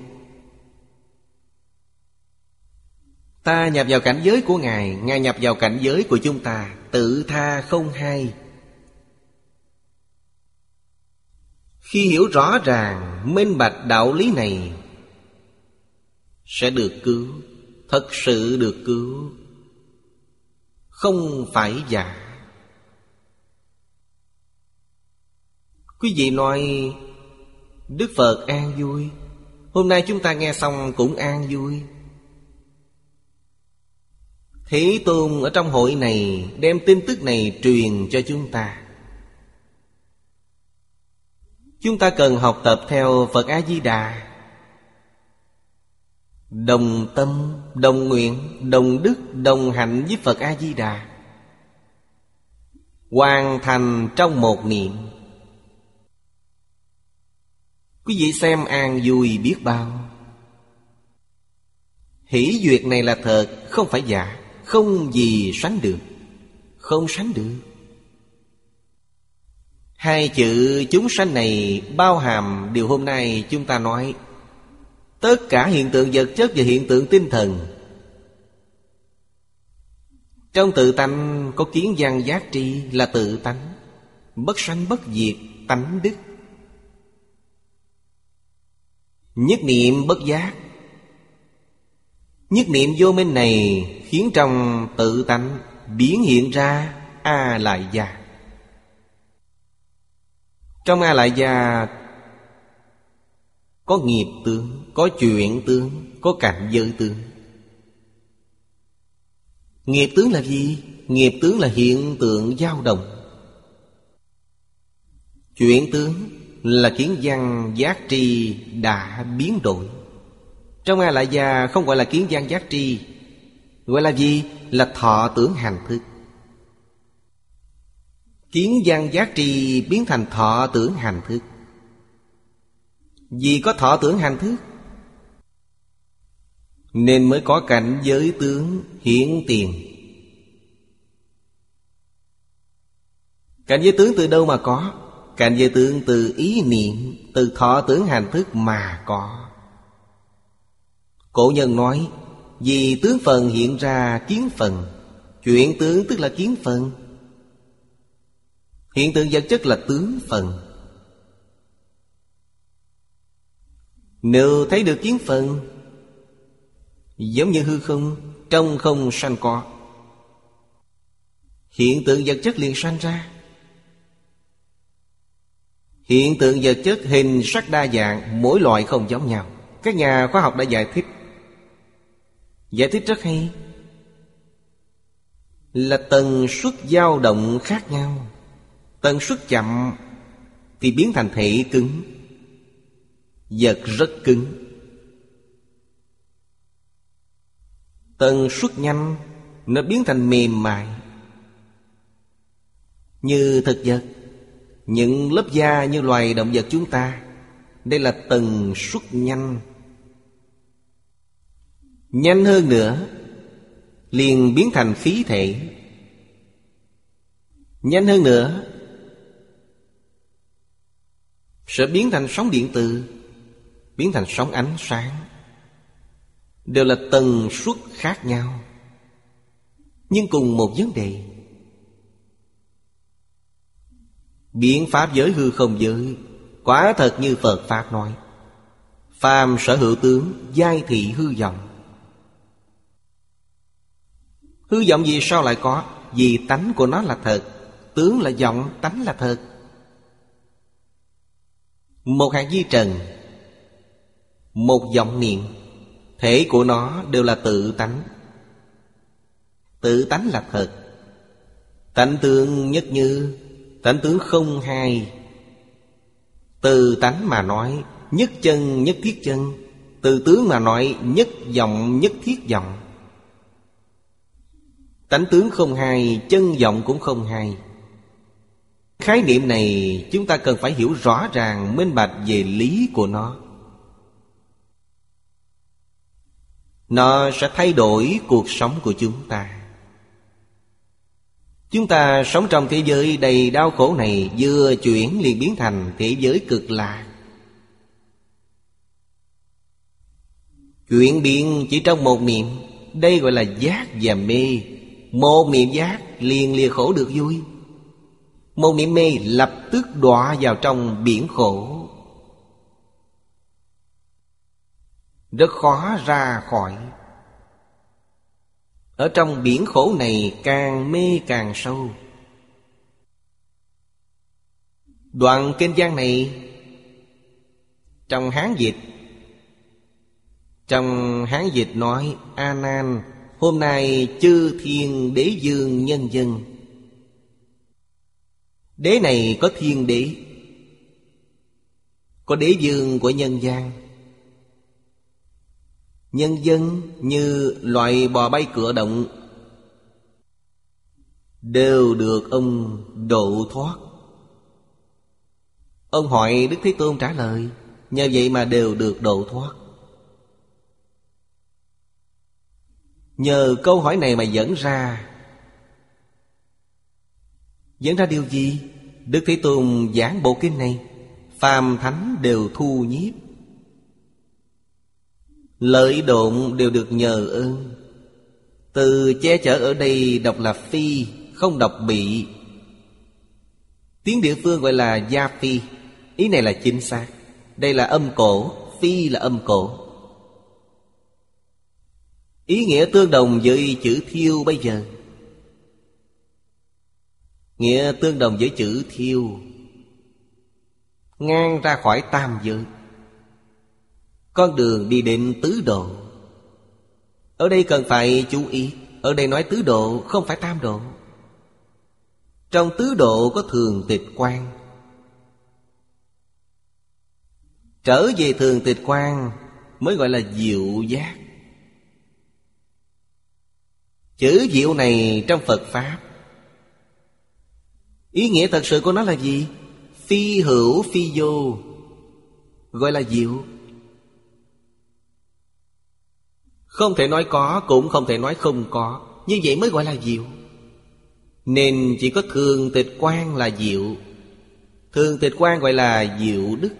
Ta nhập vào cảnh giới của Ngài Ngài nhập vào cảnh giới của chúng ta, Tự tha không hai Khi hiểu rõ ràng, Minh bạch đạo lý này, Sẽ được cứu, Thật sự được cứu. Không phải giả. Quý vị nói, Đức Phật an vui. Hôm nay chúng ta nghe xong cũng an vui. Thế Tôn ở trong hội này Đem tin tức này truyền cho chúng ta. Chúng ta cần học tập theo Phật A-di-đà. Đồng tâm, đồng nguyện, đồng đức, đồng hạnh với Phật A-di-đà. Hoàn thành trong một niệm. Quý vị xem an vui biết bao. Hỷ duyệt này là thật Không phải giả Không gì sánh được Không sánh được. Hai chữ chúng sanh này bao hàm điều hôm nay chúng ta nói. Tất cả hiện tượng vật chất và hiện tượng tinh thần. Trong tự tánh có kiến văn giác tri là tự tánh. Bất sanh bất diệt tánh đức. Nhất niệm bất giác. Nhất niệm vô minh này Khiến trong tự tánh Biến hiện ra A lại gia. Trong A lại gia Có nghiệp tướng, Có chuyện tướng, Có cảnh giới tướng. Nghiệp tướng là gì? Nghiệp tướng là hiện tượng dao động. Chuyện tướng là kiến văn giác tri đã biến đổi. Trong a lại gia không gọi là kiến văn giác tri, gọi là gì? Là thọ tưởng hành thức kiến văn giác trì biến thành thọ tưởng hành thức. Vì có thọ tưởng hành thức, nên mới có cảnh giới tướng hiển tiền. Cảnh giới tướng từ đâu mà có? Cảnh giới tướng từ ý niệm, Từ thọ tưởng hành thức mà có. Cổ nhân nói, Vì tướng phần hiện ra kiến phần Chuyện tướng tức là kiến phần Hiện tượng vật chất là tướng phần. Nếu thấy được kiến phần, Giống như hư không, Trong không sanh có. Hiện tượng vật chất liền sanh ra. Hiện tượng vật chất hình sắc đa dạng, Mỗi loại không giống nhau. Các nhà khoa học đã giải thích. Giải thích rất hay. Là tần suất dao động khác nhau. Tần suất chậm Thì biến thành thể cứng, Vật rất cứng. Tần suất nhanh, Nó biến thành mềm mại. Như thực vật, Những lớp da như loài động vật chúng ta, Đây là tần suất nhanh. Nhanh hơn nữa, liền biến thành khí thể. Nhanh hơn nữa sẽ biến thành sóng điện từ Biến thành sóng ánh sáng. Đều là tần suất khác nhau Nhưng cùng một vấn đề. Biện pháp giới hư không giới Quả thật như Phật Pháp nói Phàm sở hữu tướng Giai thị hư vọng. Hư vọng gì sao lại có? Vì tánh của nó là thật Tướng là vọng, tánh là thật. Một hạt di trần, Một giọng niệm Thể của nó đều là tự tánh. Tự tánh là thật. Tánh tướng nhất như, Tánh tướng không hai. Từ tánh mà nói, Nhất chân, nhất thiết chân. Từ tướng mà nói, Nhất vọng nhất thiết vọng Tánh tướng không hai, Chân vọng cũng không hai. Khái niệm này chúng ta cần phải hiểu rõ ràng, minh bạch về lý của nó. Nó sẽ thay đổi cuộc sống của chúng ta. Chúng ta sống trong thế giới đầy đau khổ này Vừa chuyển liền biến thành thế giới cực lạc Chuyển biến chỉ trong một niệm Đây gọi là giác và mê. Một niệm giác liền lìa khổ được vui. Một niệm mê lập tức đọa vào trong biển khổ. Rất khó ra khỏi. Ở trong biển khổ này càng mê càng sâu. Đoạn kinh văn này, Trong Hán Dịch Trong Hán Dịch nói, A Nan, Hôm nay chư thiên đế dương nhân dân. Đế này có thiên đế, Có đế dương của nhân gian. Nhân dân như loại bò bay cửa động, Đều được ông độ thoát. Ông hỏi Đức Thế Tôn trả lời, Nhờ vậy mà đều được độ thoát. Nhờ câu hỏi này mà dẫn ra Dẫn ra điều gì? Đức Thế Tôn giảng bộ kinh này, Phàm thánh đều thu nhiếp. Lợi độn đều được nhờ ơn. Từ che chở ở đây đọc là phi, Không đọc bị. Tiếng địa phương gọi là gia phi. Ý này là chính xác. Đây là âm cổ, Phi là âm cổ. Ý nghĩa tương đồng với chữ thiêu bây giờ. Nghĩa tương đồng với chữ thiêu. Ngang ra khỏi tam giới. Con đường đi đến tứ độ. Ở đây cần phải chú ý. Ở đây nói tứ độ, không phải tam độ. Trong tứ độ có thường tịch quan Trở về thường tịch quan Mới gọi là diệu giác. Chữ diệu này trong Phật Pháp Ý nghĩa thật sự của nó là gì? Phi hữu, phi vô. Gọi là diệu. Không thể nói có, cũng không thể nói không có. Như vậy mới gọi là diệu. Nên chỉ có thường tịch quan là diệu. Thường tịch quan gọi là diệu đức.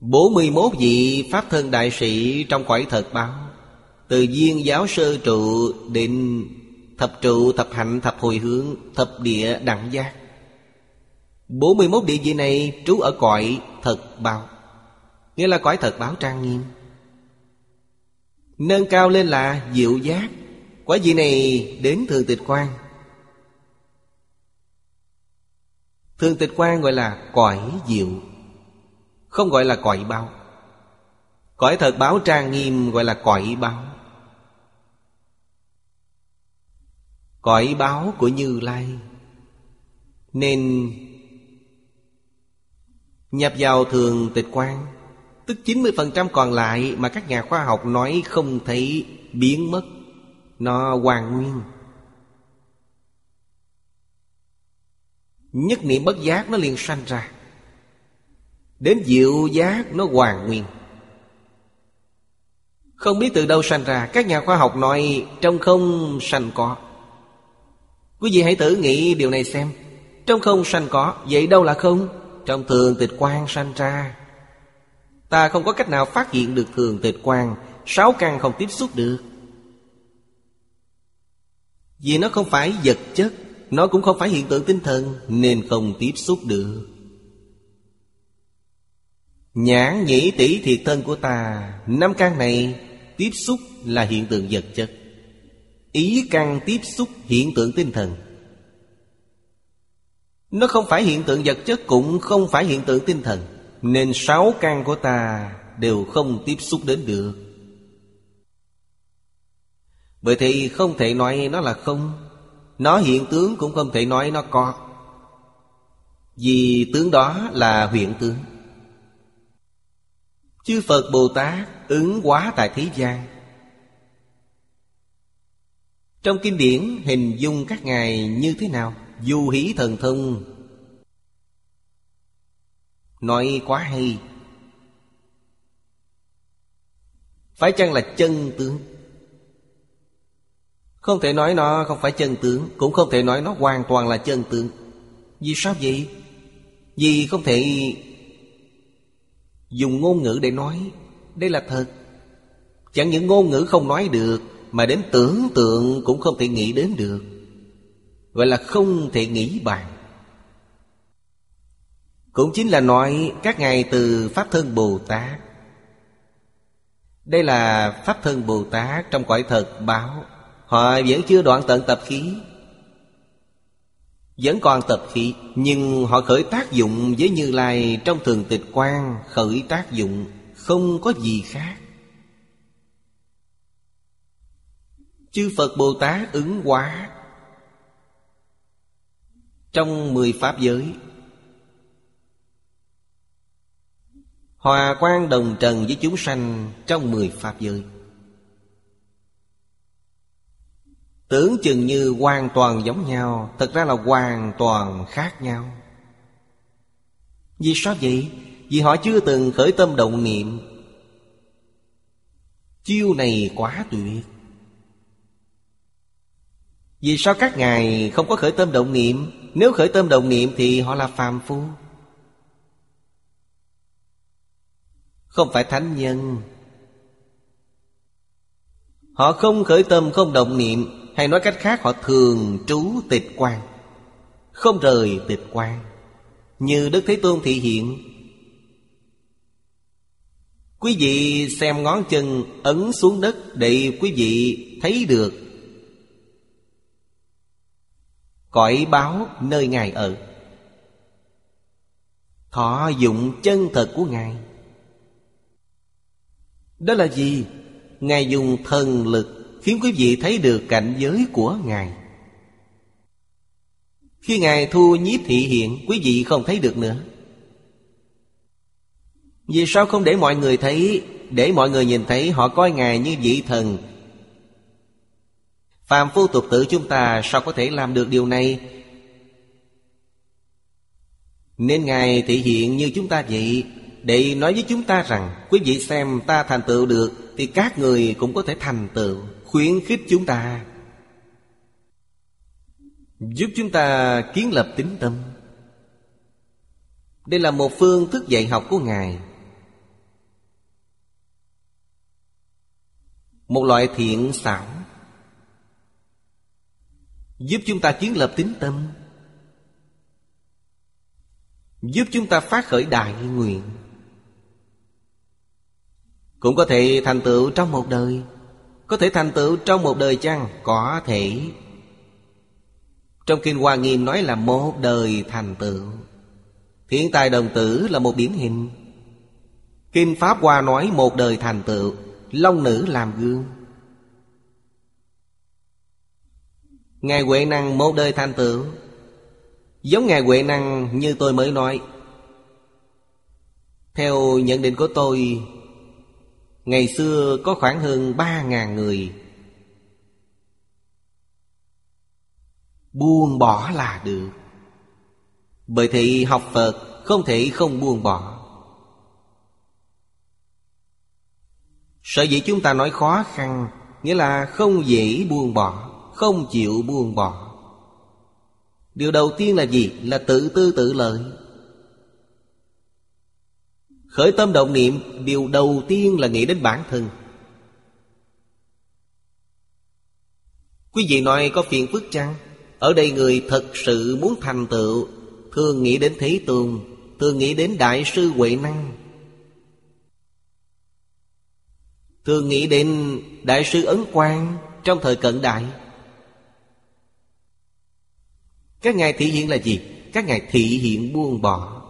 41 vị Pháp thân đại sĩ trong cõi thật báo, Từ viên giáo sơ trụ định thập trụ, thập hạnh, thập hồi hướng, thập địa đẳng giác. 41 địa vị này trú ở cõi thật báo. Nghĩa là cõi thật báo trang nghiêm. Nâng cao lên là diệu giác. Quả vị này đến thường tịch quan Thường tịch quan gọi là cõi diệu Không gọi là cõi báo. Cõi thật báo trang nghiêm gọi là cõi báo. Cõi báo của Như Lai. Nên Nhập vào thường tịch quan Tức 90% còn lại mà các nhà khoa học nói không thấy biến mất, Nó hoàn nguyên. Nhất niệm bất giác nó liền sanh ra. Đến diệu giác nó hoàn nguyên. Không biết từ đâu sanh ra, Các nhà khoa học nói Trong không sanh có. Quý vị hãy thử nghĩ điều này xem. Trong không sanh có, Vậy đâu là không? Trong thường tịch quan sanh ra, Ta không có cách nào phát hiện được thường tịch quan Sáu căn không tiếp xúc được. Vì nó không phải vật chất, Nó cũng không phải hiện tượng tinh thần, Nên không tiếp xúc được. Nhãn nhĩ tỷ thiệt thân của ta, Năm căn này Tiếp xúc là hiện tượng vật chất. Ý căn tiếp xúc hiện tượng tinh thần. Nó không phải hiện tượng vật chất, Cũng không phải hiện tượng tinh thần. Nên sáu căn của ta Đều không tiếp xúc đến được. Bởi thì không thể nói nó là không. Nó hiện tướng cũng không thể nói nó có. Vì tướng đó là hiện tướng. Chư Phật Bồ Tát ứng hóa tại thế gian. Trong kinh điển, hình dung các ngài như thế nào? Du hí thần thông. Nói quá hay. Phải chăng là chân tướng? Không thể nói nó không phải chân tướng, Cũng không thể nói nó hoàn toàn là chân tướng. Vì sao vậy? Vì không thể Dùng ngôn ngữ để nói. Đây là thật. Chẳng những ngôn ngữ không nói được mà đến tưởng tượng cũng không thể nghĩ đến được. Gọi là không thể nghĩ bàn. Cũng chính là nói Các ngài từ Pháp Thân Bồ Tát. Đây là Pháp Thân Bồ Tát Trong cõi thật báo. Họ vẫn chưa đoạn tận tập khí. Vẫn còn tập khí, Nhưng họ khởi tác dụng với Như Lai Trong thường tịch quan, khởi tác dụng Không có gì khác. Chư Phật Bồ Tát ứng hóa. Trong mười Pháp giới, Hòa quan đồng trần với chúng sanh Trong mười Pháp giới. Tưởng chừng như hoàn toàn giống nhau, Thật ra là hoàn toàn khác nhau. Vì sao vậy? Vì họ chưa từng khởi tâm động niệm. Chiêu này quá tuyệt. Vì sao các ngài không có khởi tâm động niệm? Nếu khởi tâm động niệm thì họ là phàm phu. Không phải thánh nhân. Họ không khởi tâm, không động niệm. Hay nói cách khác, họ thường trú tịch quan Không rời tịch quan Như Đức Thế Tôn thị hiện. Quý vị xem ngón chân ấn xuống đất Để quý vị thấy được Cõi báo nơi Ngài ở. Thọ dụng chân thật của Ngài. Đó là gì? Ngài dùng thần lực Khiến quý vị thấy được cảnh giới của Ngài. Khi Ngài thu nhiếp thị hiện, Quý vị không thấy được nữa. Vì sao không để mọi người thấy? Để mọi người nhìn thấy họ coi Ngài như vị thần phàm phu tục tử chúng ta sao có thể làm được điều này? Nên Ngài thể hiện như chúng ta vậy, Để nói với chúng ta rằng, Quý vị xem ta thành tựu được, Thì các người cũng có thể thành tựu, Khuyến khích chúng ta. Giúp chúng ta kiến lập tính tâm. Đây là một phương thức dạy học của Ngài. Một loại thiện xảo. Giúp chúng ta kiến lập tính tâm. Giúp chúng ta phát khởi đại nguyện. Cũng có thể thành tựu trong một đời. Có thể thành tựu trong một đời chăng? Có thể. Trong Kinh Hoa Nghiêm nói là một đời thành tựu. Thiện tài đồng tử là một điển hình. Kinh Pháp Hoa nói một đời thành tựu, Long nữ làm gương. Ngài Huệ Năng một đời thành tựu Giống Ngài Huệ Năng như tôi mới nói. Theo nhận định của tôi, Ngày xưa có khoảng hơn ba ngàn người. Buông bỏ là được. Bởi thị học Phật không thể không buông bỏ. Sở dĩ chúng ta nói khó khăn Nghĩa là không dễ buông bỏ. Không chịu buông bỏ. Điều đầu tiên là gì? Là tự tư tự lợi. Khởi tâm động niệm Điều đầu tiên là nghĩ đến bản thân. Quý vị nói có phiền phức chăng? Ở đây người thật sự muốn thành tựu Thường nghĩ đến Thế tường, Thường nghĩ đến Đại sư Huệ Năng. Thường nghĩ đến Đại sư Ấn Quang Trong thời cận đại. Các ngài thị hiện là gì? Các ngài thị hiện buông bỏ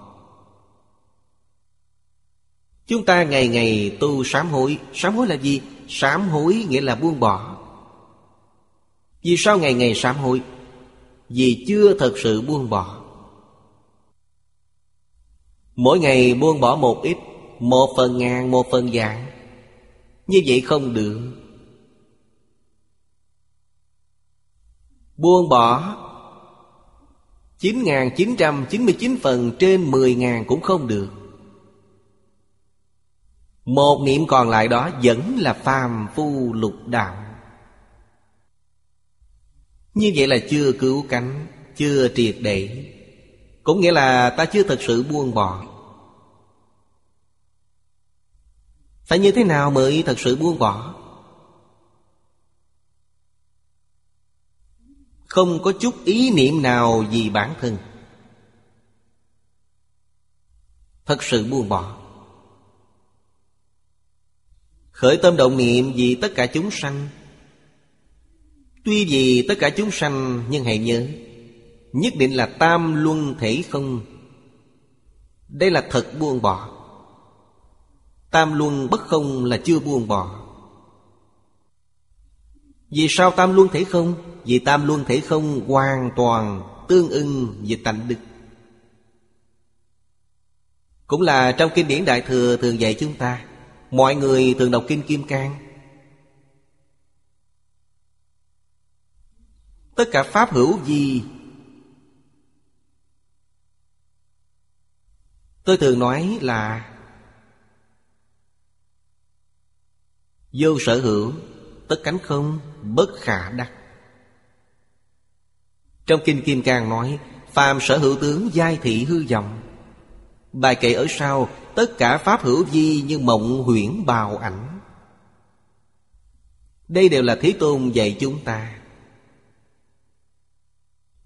Chúng ta ngày ngày tu sám hối Sám hối là gì? Sám hối nghĩa là buông bỏ Vì sao ngày ngày sám hối? Vì chưa thật sự buông bỏ Mỗi ngày buông bỏ một ít Một phần ngàn, một phần dạng Như vậy không được Buông bỏ 9.999 phần trên 10.000 cũng không được. Một niệm còn lại đó vẫn là phàm phu lục đạo. Như vậy là chưa cứu cánh, Chưa triệt để. Cũng nghĩa là ta chưa thật sự buông bỏ. Phải như thế nào mới thật sự buông bỏ? Không có chút ý niệm nào vì bản thân. Thật sự buông bỏ. Khởi tâm động niệm vì tất cả chúng sanh. Tuy vì tất cả chúng sanh, Nhưng hãy nhớ, Nhất định là tam luân thể không. Đây là thật buông bỏ. Tam luân bất không là chưa buông bỏ. Vì sao tam luân thể không? Vì tam luân thể không hoàn toàn tương ưng về tánh đức. Cũng là trong kinh điển Đại Thừa thường dạy chúng ta, Mọi người thường đọc kinh Kim Cang. Tất cả Pháp hữu gì? Tôi thường nói là Vô sở hữu, Tất cánh không. Bất khả đắc. Trong Kinh Kim Cang nói, Phàm sở hữu tướng giai thị hư vọng. Bài kệ ở sau, Tất cả pháp hữu vi như mộng huyễn bào ảnh. Đây đều là Thế Tôn dạy chúng ta.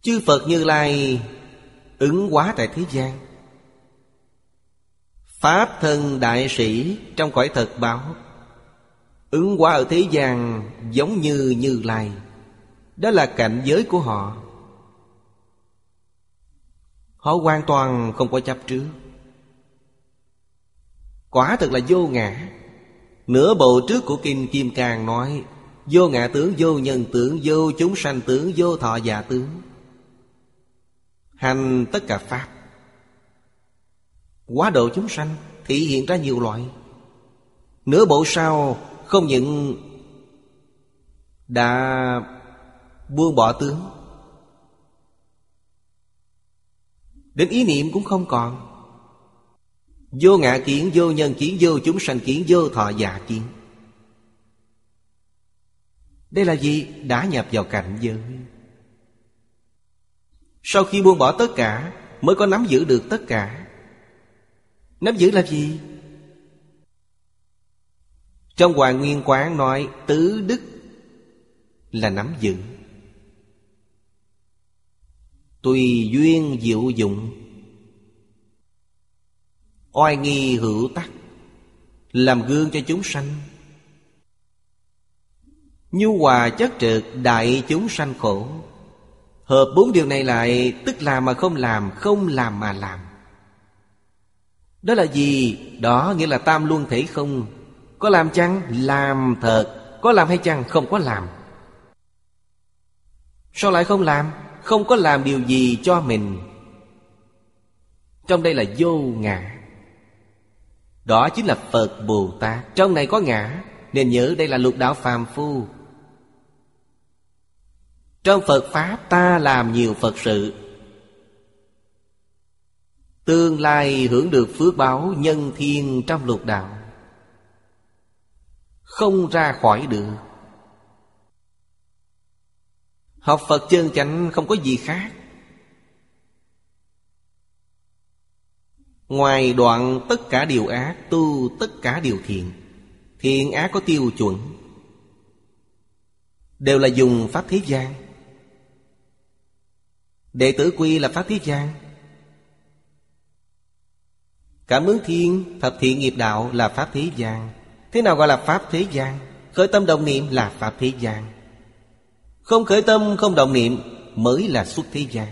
Chư Phật Như Lai ứng hóa tại thế gian. Pháp thân đại sĩ trong cõi thật báo Ứng hóa ở thế gian giống như Như Lai. Đó là cảnh giới của họ. Họ hoàn toàn không có chấp trước. Quả thật là vô ngã. Nửa bộ trước của Kinh Kim Cang nói Vô ngã tướng, vô nhân tướng, vô chúng sanh tướng, vô thọ già tướng. Hành tất cả Pháp. Quá độ chúng sanh Thị hiện ra nhiều loại. Nửa bộ sau không những đã buông bỏ tướng Đến ý niệm cũng không còn Vô ngã kiến, vô nhân kiến, vô chúng sanh kiến, vô thọ giả kiến Đây là gì? Đã nhập vào cảnh giới Sau khi buông bỏ tất cả Mới có nắm giữ được tất cả Nắm giữ là gì? Trong Hoàng Nguyên Quán nói, Tứ đức là nắm giữ. Tùy duyên diệu dụng, Oai nghi hữu tắc, Làm gương cho chúng sanh. Nhu hòa chất trực đại chúng sanh khổ, Hợp bốn điều này lại, Tức làm mà không làm Không làm mà làm. Đó là gì? Đó nghĩa là tam luân thể không có làm chăng? Làm thật. Có làm hay chăng? Không có làm. Sao lại không làm? Không có làm điều gì cho mình. Trong đây là vô ngã. Đó chính là Phật Bồ Tát. Trong này có ngã. Nên nhớ đây là lục đạo phàm phu. Trong Phật Pháp ta làm nhiều Phật sự. Tương lai hưởng được phước báo nhân thiên trong lục đạo. Không ra khỏi được. Học Phật chân chánh không có gì khác. Ngoài đoạn tất cả điều ác Tu tất cả điều thiện Thiện ác có tiêu chuẩn, Đều là dùng Pháp thế gian. Đệ tử quy là Pháp thế gian. Cảm ứng thiên Thập thiện nghiệp đạo là Pháp thế gian. Thế nào gọi là Pháp thế gian? Khởi tâm đồng niệm là Pháp thế gian. Không khởi tâm, không động niệm Mới là xuất thế gian.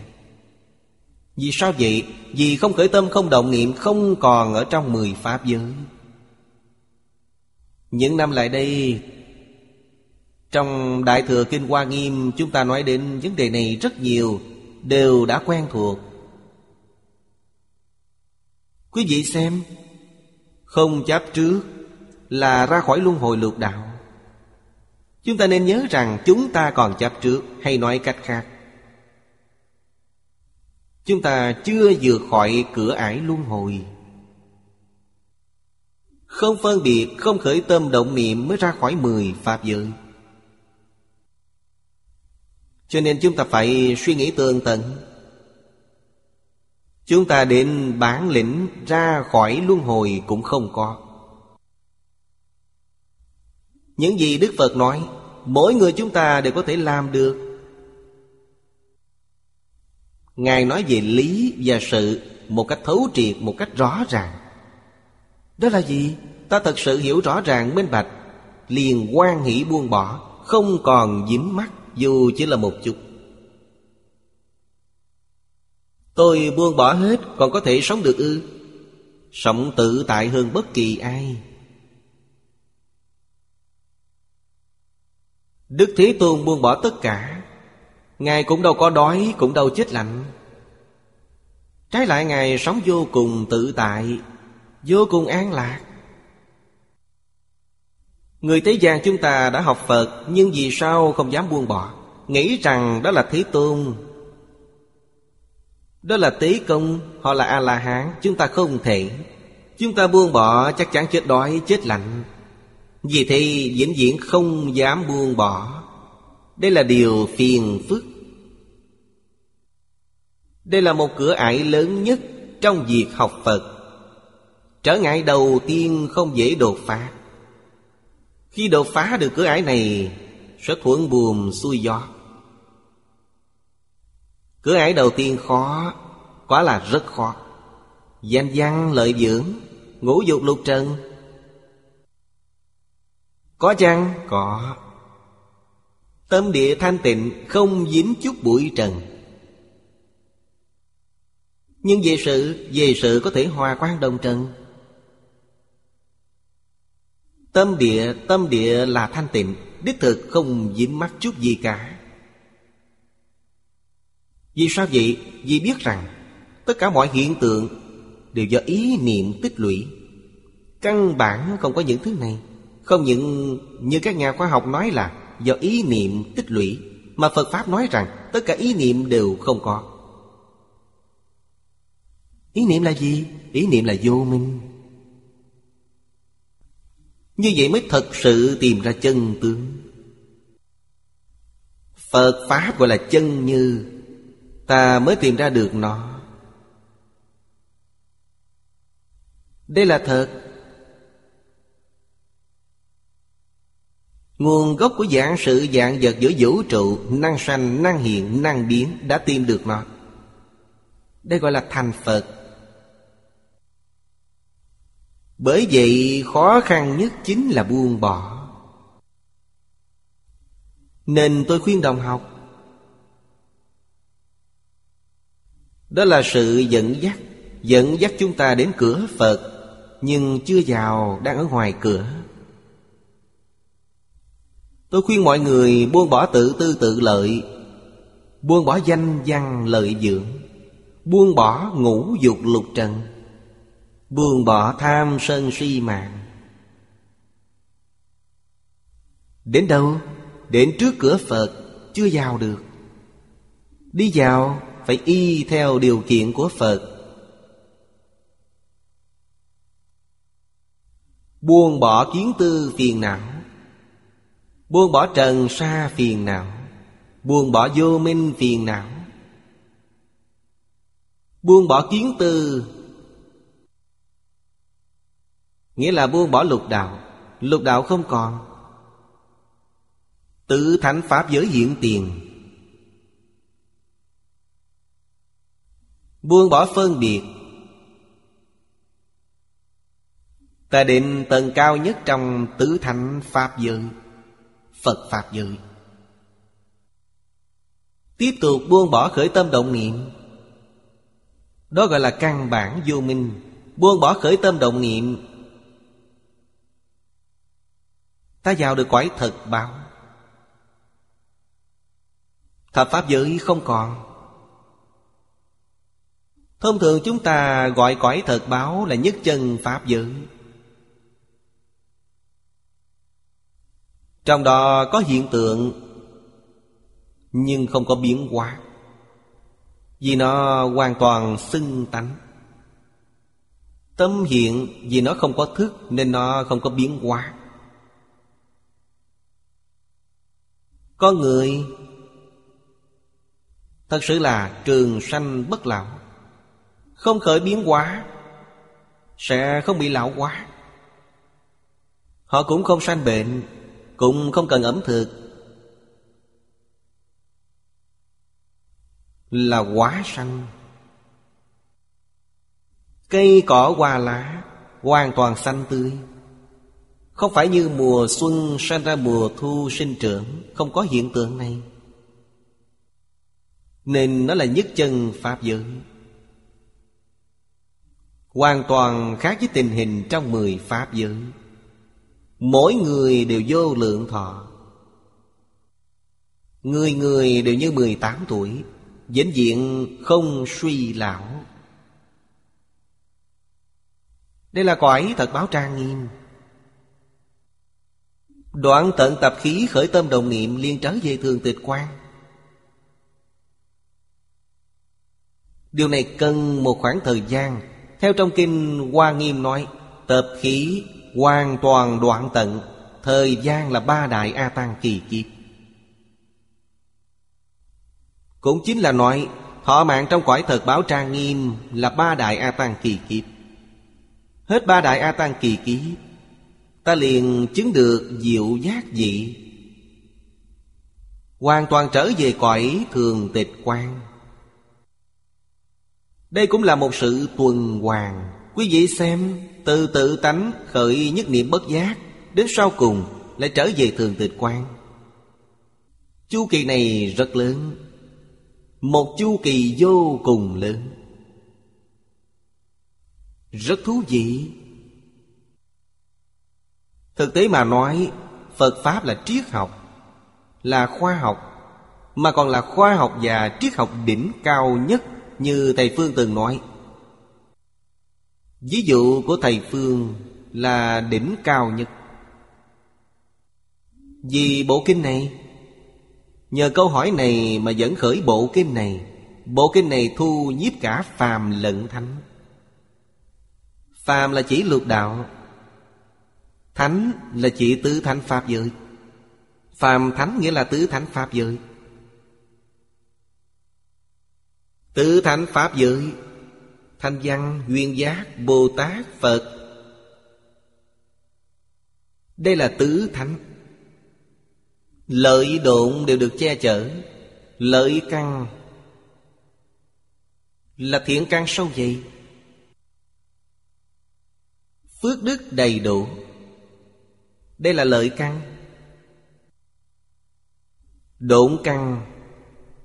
Vì sao vậy? Vì không khởi tâm, không động niệm Không còn ở trong mười pháp giới. Những năm lại đây, Trong Đại Thừa Kinh Hoa Nghiêm, Chúng ta nói đến vấn đề này rất nhiều, Đều đã quen thuộc. Quý vị xem, Không chấp trước là ra khỏi luân hồi lục đạo. Chúng ta nên nhớ rằng chúng ta còn chấp trước Hay nói cách khác. Chúng ta chưa vượt khỏi cửa ải luân hồi. Không phân biệt, không khởi tâm động niệm mới ra khỏi mười Pháp giới. Cho nên chúng ta phải suy nghĩ tường tận. Chúng ta đến bản lĩnh ra khỏi luân hồi cũng không có. Những gì Đức Phật nói Mỗi người chúng ta đều có thể làm được. Ngài nói về lý và sự Một cách thấu triệt, một cách rõ ràng. Đó là gì? Ta thật sự hiểu rõ ràng minh bạch. Liền quan hỷ buông bỏ Không còn dính mắt Dù chỉ là một chút. Tôi buông bỏ hết Còn có thể sống được ư? Sống tự tại hơn bất kỳ ai. Đức Thế Tôn buông bỏ tất cả. Ngài cũng đâu có đói, Cũng đâu chết lạnh. Trái lại Ngài sống vô cùng tự tại, Vô cùng an lạc. Người thế gian chúng ta đã học Phật, Nhưng vì sao không dám buông bỏ? Nghĩ rằng đó là Thế Tôn. Đó là Tế Công, Họ là A-la-hán, Chúng ta không thể. Chúng ta buông bỏ chắc chắn chết đói, chết lạnh vì thế vĩnh viễn không dám buông bỏ. Đây là điều phiền phức. Đây là một cửa ải lớn nhất trong việc học Phật. Trở ngại đầu tiên không dễ đột phá. Khi đột phá được cửa ải này, Sẽ thuận buồm xuôi gió. Cửa ải đầu tiên khó quá là rất khó. Danh văn lợi dưỡng, Ngũ dục lục trần có chăng? Có. Tâm địa thanh tịnh không dính chút bụi trần. Nhưng về sự Về sự có thể hòa quan đồng trần. Tâm địa Tâm địa là thanh tịnh Đích thực không dính mắc chút gì cả. Vì sao vậy? Vì biết rằng Tất cả mọi hiện tượng Đều do ý niệm tích lũy. Căn bản không có những thứ này không những như các nhà khoa học nói là Do ý niệm tích lũy, Mà Phật Pháp nói rằng Tất cả ý niệm đều không có. Ý niệm là gì? Ý niệm là vô minh. Như vậy mới thật sự tìm ra chân tướng. Phật Pháp gọi là chân như, Ta mới tìm ra được nó. Đây là thật. Nguồn gốc của dạng sự dạng vật giữa vũ trụ Năng sanh, năng hiện, năng biến Đã tìm được nó. Đây gọi là thành Phật. Bởi vậy khó khăn nhất chính là buông bỏ. Nên tôi khuyên đồng học Đó là sự dẫn dắt Dẫn dắt chúng ta đến cửa Phật Nhưng chưa vào đang ở ngoài cửa. Tôi khuyên mọi người buông bỏ tự tư tự lợi, Buông bỏ danh văn lợi dưỡng, Buông bỏ ngũ dục lục trần, Buông bỏ tham sân si mạng. Đến đâu? Đến trước cửa Phật, Chưa vào được. Đi vào phải y theo điều kiện của Phật. Buông bỏ kiến tư phiền não Buông bỏ trần sa phiền não, Buông bỏ vô minh phiền não. Buông bỏ kiến tư Nghĩa là buông bỏ lục đạo Lục đạo không còn. Tự thánh Pháp giới hiện tiền. Buông bỏ phân biệt. Ta định tầng cao nhất trong tứ thánh Pháp giới. Phật Pháp dự Tiếp tục buông bỏ khởi tâm động niệm. Đó gọi là căn bản vô minh. Buông bỏ khởi tâm động niệm. Ta vào được cõi thật báo. Thập Pháp giới không còn. Thông thường chúng ta gọi cõi thật báo là nhất chân Pháp giới. Trong đó có hiện tượng, Nhưng không có biến hóa, Vì nó hoàn toàn xưng tánh. Tâm hiện vì nó không có thức Nên nó không có biến hóa. Con người Thật sự là trường sanh bất lão. Không khởi biến hóa, Sẽ không bị lão hóa. Họ cũng không sanh bệnh cũng không cần ẩm thực. Là quá sanh Cây cỏ hoa lá Hoàn toàn xanh tươi. Không phải như mùa xuân Sang ra mùa thu sinh trưởng Không có hiện tượng này. Nên nó là nhất chân Pháp giới. Hoàn toàn khác với tình hình trong mười Pháp giới Mỗi người đều vô lượng thọ. Người người đều như 18 tuổi, vĩnh diện không suy lão. Đây là cõi thật báo trang nghiêm. Đoạn tận tập khí khởi tâm đồng niệm liên trở về thường tịch quan Điều này cần một khoảng thời gian. Theo trong kinh Hoa Nghiêm nói, Tập khí Hoàn toàn đoạn tận, Thời gian là ba đại A Tăng kỳ kiếp. Cũng chính là nói, Thọ mạng trong cõi thật báo trang nghiêm Là ba đại A Tăng kỳ kiếp. Hết ba đại A Tăng kỳ kiếp, Ta liền chứng được diệu giác dị. Hoàn toàn trở về cõi thường tịch quan. Đây cũng là một sự tuần hoàn. Quý vị xem, từ tự tánh khởi nhất niệm bất giác, Đến sau cùng lại trở về thường tịch quan. Chu kỳ này rất lớn, Một chu kỳ vô cùng lớn. Rất thú vị. Thực tế mà nói, Phật Pháp là triết học, Là khoa học, Mà còn là khoa học và triết học đỉnh cao nhất Như Thầy Phương từng nói. Ví dụ của Thầy Phương là đỉnh cao nhất. Vì bộ kinh này, Nhờ câu hỏi này mà dẫn khởi bộ kinh này. Bộ kinh này thu nhiếp cả phàm lẫn thánh. Phàm là chỉ lục đạo, Thánh là chỉ tứ thánh Pháp giới. Phàm thánh nghĩa là tứ thánh Pháp giới. Tứ thánh Pháp giới Thanh văn, duyên giác, Bồ Tát, Phật. Đây là tứ thánh. Lợi độn đều được che chở. Lợi căn. Là thiện căn sâu dày Phước đức đầy đủ. Đây là lợi căn. Độn căn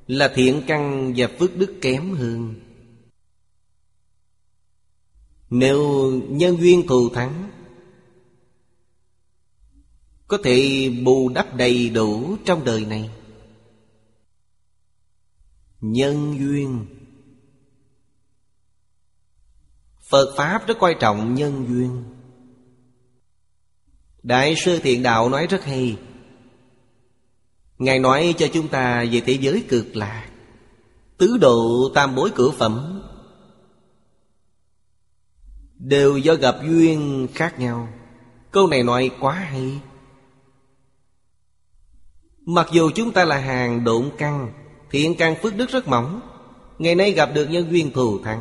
Là thiện căn và phước đức kém hơn. Nếu nhân duyên thù thắng, Có thể bù đắp đầy đủ trong đời này. Nhân duyên. Phật Pháp rất quan trọng nhân duyên. Đại sư Thiện Đạo nói rất hay. Ngài nói cho chúng ta về thế giới cực lạc, Tứ độ tam bối cửa phẩm. Đều do gặp duyên khác nhau. Câu này nói quá hay. Mặc dù chúng ta là hàng độn căn Thiện căn phước đức rất mỏng. Ngày nay gặp được nhân duyên thù thắng.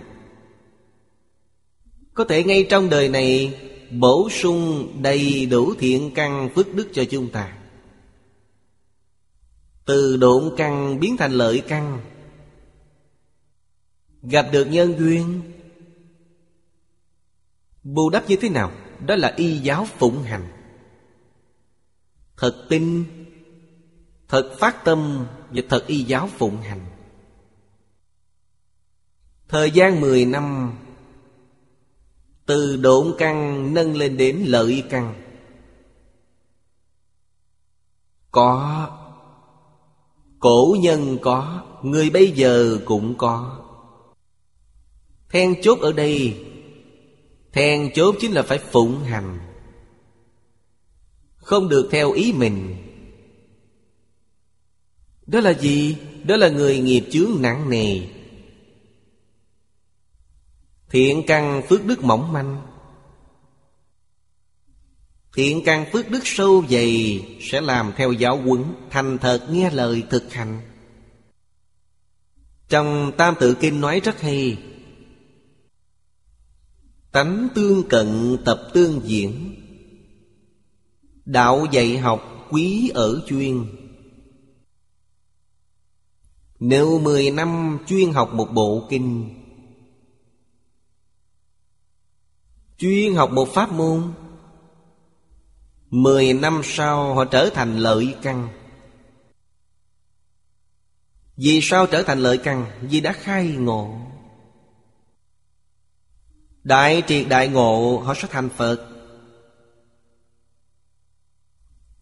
Có thể ngay trong đời này, Bổ sung đầy đủ thiện căn phước đức cho chúng ta. Từ độn căn biến thành lợi căn. Gặp được nhân duyên Bù đắp như thế nào? Đó là y giáo phụng hành. Thật tin, Thật phát tâm Và thật y giáo phụng hành. Thời gian 10 năm, Từ độn căn nâng lên đến lợi căn. Có, Cổ nhân có, Người bây giờ cũng có. Then chốt ở đây Then chốt chính là phải phụng hành. Không được theo ý mình. Đó là gì? Đó là người nghiệp chướng nặng nề. Thiện căn phước đức mỏng manh. Thiện căn phước đức sâu dày Sẽ làm theo giáo huấn, Thành thật nghe lời thực hành. Trong Tam Tự Kinh nói rất hay Tánh tương cận, tập tương diễn. Đạo dạy học quý ở chuyên. Nếu mười năm chuyên học một bộ kinh. Chuyên học một pháp môn. Mười năm sau họ trở thành lợi căn. Vì sao trở thành lợi căn? Vì đã khai ngộ. Đại triệt đại ngộ, họ sẽ thành Phật.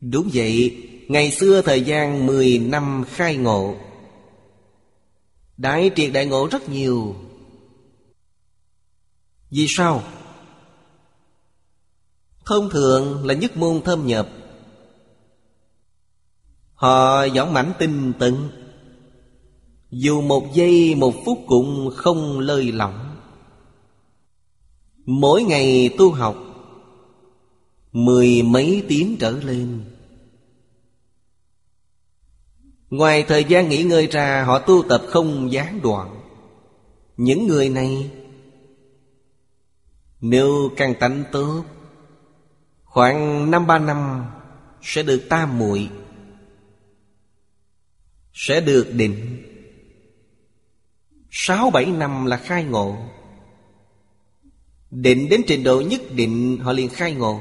Đúng vậy, Ngày xưa thời gian 10 năm khai ngộ. Đại triệt đại ngộ rất nhiều. Vì sao? Thông thường là nhất môn thâm nhập. Họ dõng mãnh tinh tận Dù một giây, một phút cũng không lơi lỏng. Mỗi ngày tu học, Mười mấy tiếng trở lên. Ngoài thời gian nghỉ ngơi ra, Họ tu tập không gián đoạn. Những người này, Nếu càng tánh tốt, Khoảng năm ba năm Sẽ được tam muội, Sẽ được định. Sáu bảy năm là khai ngộ. Định đến trình độ nhất định họ liền khai ngộ.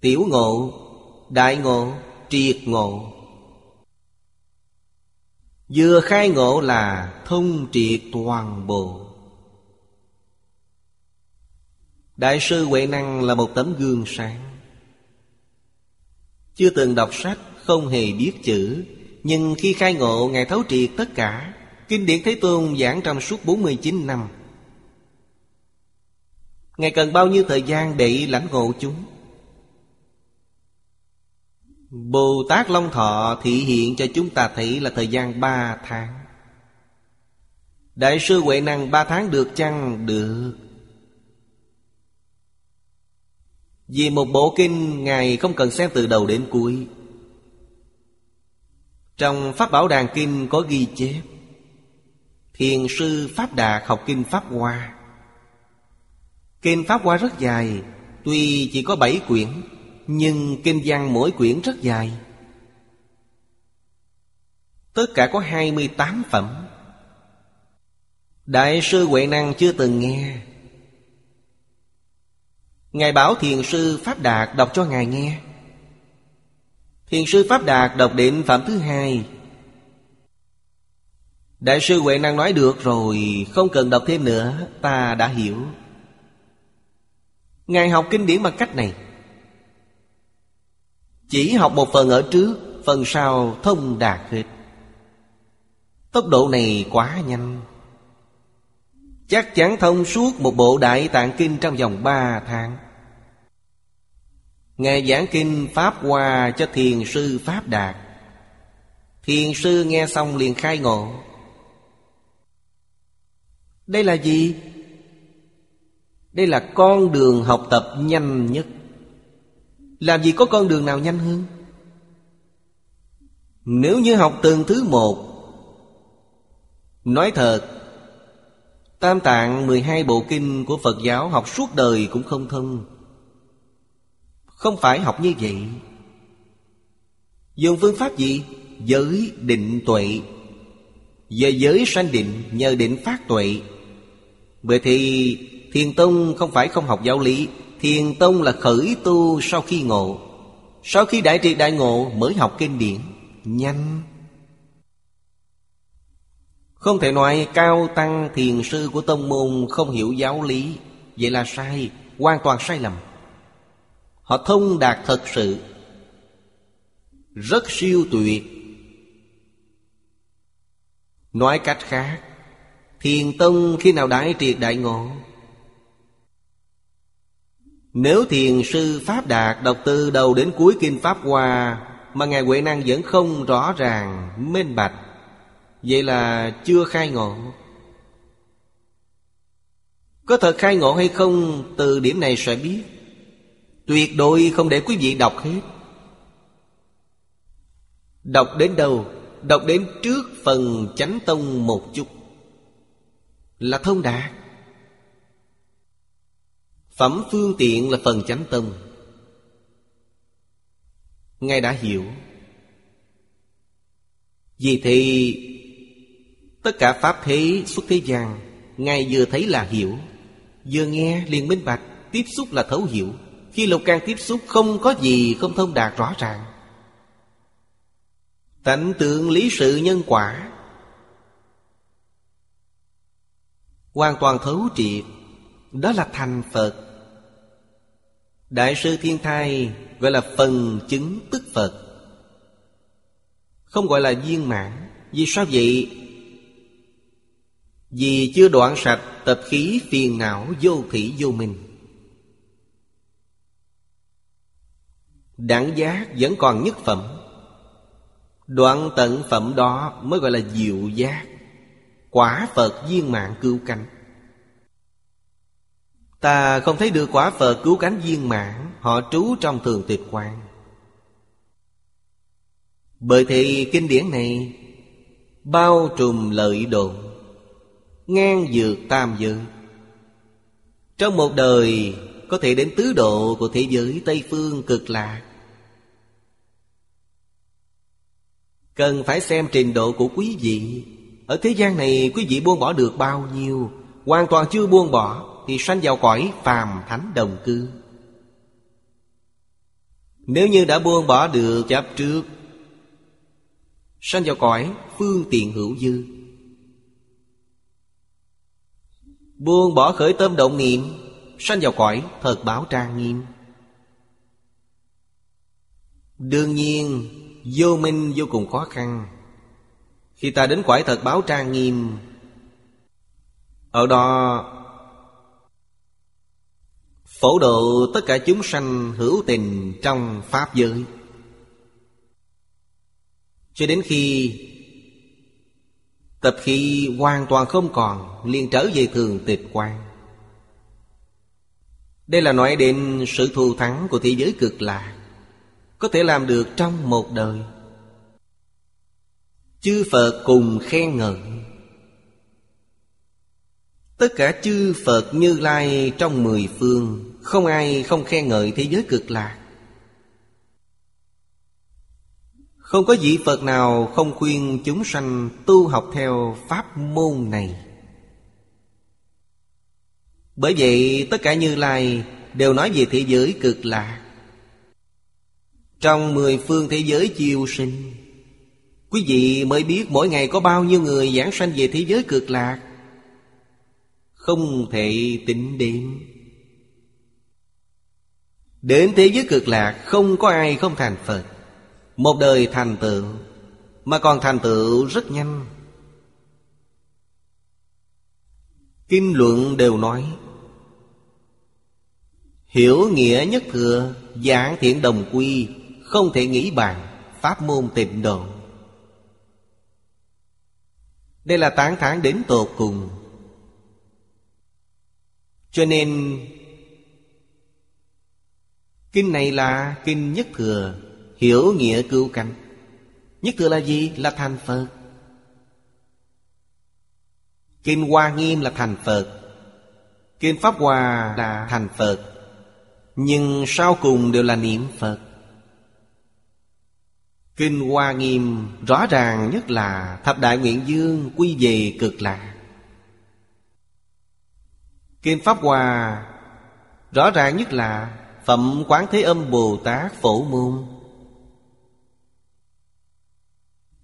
Tiểu ngộ, đại ngộ, triệt ngộ. Vừa khai ngộ là thông triệt toàn bộ. Đại sư Huệ Năng là một tấm gương sáng. Chưa từng đọc sách, không hề biết chữ Nhưng khi khai ngộ Ngài thấu triệt tất cả. Kinh điển Thế Tôn giảng trong suốt 49 năm. Ngài cần bao nhiêu thời gian để lãnh ngộ chúng? Bồ Tát Long Thọ thị hiện cho chúng ta thấy là thời gian ba tháng. Đại sư Huệ Năng, ba tháng được chăng? Được. Vì một bộ kinh, Ngài không cần xem từ đầu đến cuối. Trong Pháp Bảo Đàn Kinh có ghi chép, Thiền sư Pháp Đạt học kinh Pháp Hoa. Kinh Pháp Hoa rất dài, Tuy chỉ có bảy quyển, Nhưng kinh văn mỗi quyển rất dài. Tất cả có 28 phẩm. Đại sư Huệ Năng chưa từng nghe. Ngài bảo thiền sư Pháp Đạt đọc cho Ngài nghe. Thiền sư Pháp Đạt đọc định phẩm thứ hai. Đại sư Huệ Năng nói, được rồi, Không cần đọc thêm nữa, Ta đã hiểu. Ngài học kinh điển bằng cách này. Chỉ học một phần ở trước, Phần sau thông đạt hết. Tốc độ này quá nhanh. Chắc chắn thông suốt một bộ đại tạng kinh trong vòng ba tháng. Ngài giảng kinh Pháp Hoa cho thiền sư Pháp Đạt. Thiền sư nghe xong liền khai ngộ. Đây là gì? Đây là con đường học tập nhanh nhất. Làm gì có con đường nào nhanh hơn? Nếu như học từng thứ một, Nói thật, Tam tạng 12 bộ kinh của Phật giáo học suốt đời cũng không thông. Không phải học như vậy. Dùng phương pháp gì? Giới định tuệ. Giờ giới sanh định nhờ định phát tuệ. Bởi thì Thiền Tông không phải không học giáo lý. Thiền Tông là khởi tu sau khi ngộ. Sau khi đại triệt đại ngộ mới học kinh điển. Nhanh. Không thể nói cao tăng thiền sư của tông môn không hiểu giáo lý. Vậy là sai, hoàn toàn sai lầm. Họ thông đạt thật sự. Rất siêu tuyệt. Nói cách khác Thiền tông khi nào đại triệt đại ngộ nếu thiền sư Pháp Đạt đọc từ đầu đến cuối Kinh Pháp Hoa Mà Ngài Huệ Năng vẫn không rõ ràng, minh bạch Vậy là chưa khai ngộ. Có thật khai ngộ hay không Từ điểm này sẽ biết. Tuyệt đối không để quý vị đọc hết. Đọc đến đâu? Đọc đến trước phần chánh tông một chút. Là thông đạt. Phẩm phương tiện là phần chánh tâm. Ngài đã hiểu. Vì thì Tất cả Pháp thế xuất thế gian, Ngài vừa thấy là hiểu, Vừa nghe liền minh bạch, Tiếp xúc là thấu hiểu. Khi lục can tiếp xúc, không có gì không thông đạt rõ ràng. Tánh tượng lý sự nhân quả, Hoàn toàn thấu triệt, Đó là thành Phật. Đại sư Thiên Thai gọi là phần chứng tức Phật. Không gọi là viên mãn. Vì sao vậy? Vì chưa đoạn sạch tập khí phiền não vô thị vô minh. Đẳng giác vẫn còn nhất phẩm. Đoạn tận phẩm đó mới gọi là diệu giác. Quả Phật viên mạng cứu cánh. Ta không thấy được quả Phật cứu cánh viên mãn, Họ trú trong thường tịch quan Bởi thì kinh điển này Bao trùm lợi độ Ngang dược tam giới. Trong một đời Có thể đến tứ độ của thế giới Tây Phương cực lạc. Cần phải xem trình độ của quý vị. Ở thế gian này quý vị buông bỏ được bao nhiêu, Hoàn toàn chưa buông bỏ thì sanh vào cõi phàm thánh đồng cư. Nếu như đã buông bỏ được chấp trước, Sanh vào cõi phương tiện hữu dư. Buông bỏ khởi tâm động niệm, Sanh vào cõi thật báo trang nghiêm. Đương nhiên, Vô minh vô cùng khó khăn. Khi ta đến cõi thật báo trang nghiêm, Ở đó Phổ độ tất cả chúng sanh hữu tình trong Pháp giới. Cho đến khi Tập khi hoàn toàn không còn, liền trở về thường tịch quan Đây là nói đến sự thù thắng của thế giới cực lạc Có thể làm được trong một đời. Chư Phật cùng khen ngợi. Tất cả chư Phật như Lai trong mười phương, Không ai không khen ngợi thế giới cực lạc. Không có vị Phật nào không khuyên chúng sanh tu học theo pháp môn này. Bởi vậy, tất cả Như Lai đều nói về thế giới cực lạc. Trong mười phương thế giới chiêu sinh, Quý vị mới biết mỗi ngày có bao nhiêu người giảng sanh về thế giới cực lạc. Không thể tính đến. Đến thế giới cực lạc, không có ai không thành Phật. Một đời thành tựu, Mà còn thành tựu rất nhanh. Kinh luận đều nói, Hiểu nghĩa nhất thừa, Giảng thiện đồng quy, Không thể nghĩ bàn, Pháp môn tịnh độ. Đây là tán thán đến tột cùng. Cho nên, Kinh này là kinh nhất thừa, Hiểu nghĩa cứu cánh. Nhất thừa là gì? Là thành Phật. Kinh Hoa Nghiêm là thành Phật. Kinh Pháp Hòa là thành Phật. Nhưng sau cùng đều là niệm Phật. Kinh Hoa Nghiêm rõ ràng nhất là Thập Đại Nguyện Dương quy về cực lạc. Kinh Pháp Hòa, rõ ràng nhất là Phẩm Quán Thế Âm Bồ Tát Phổ Môn.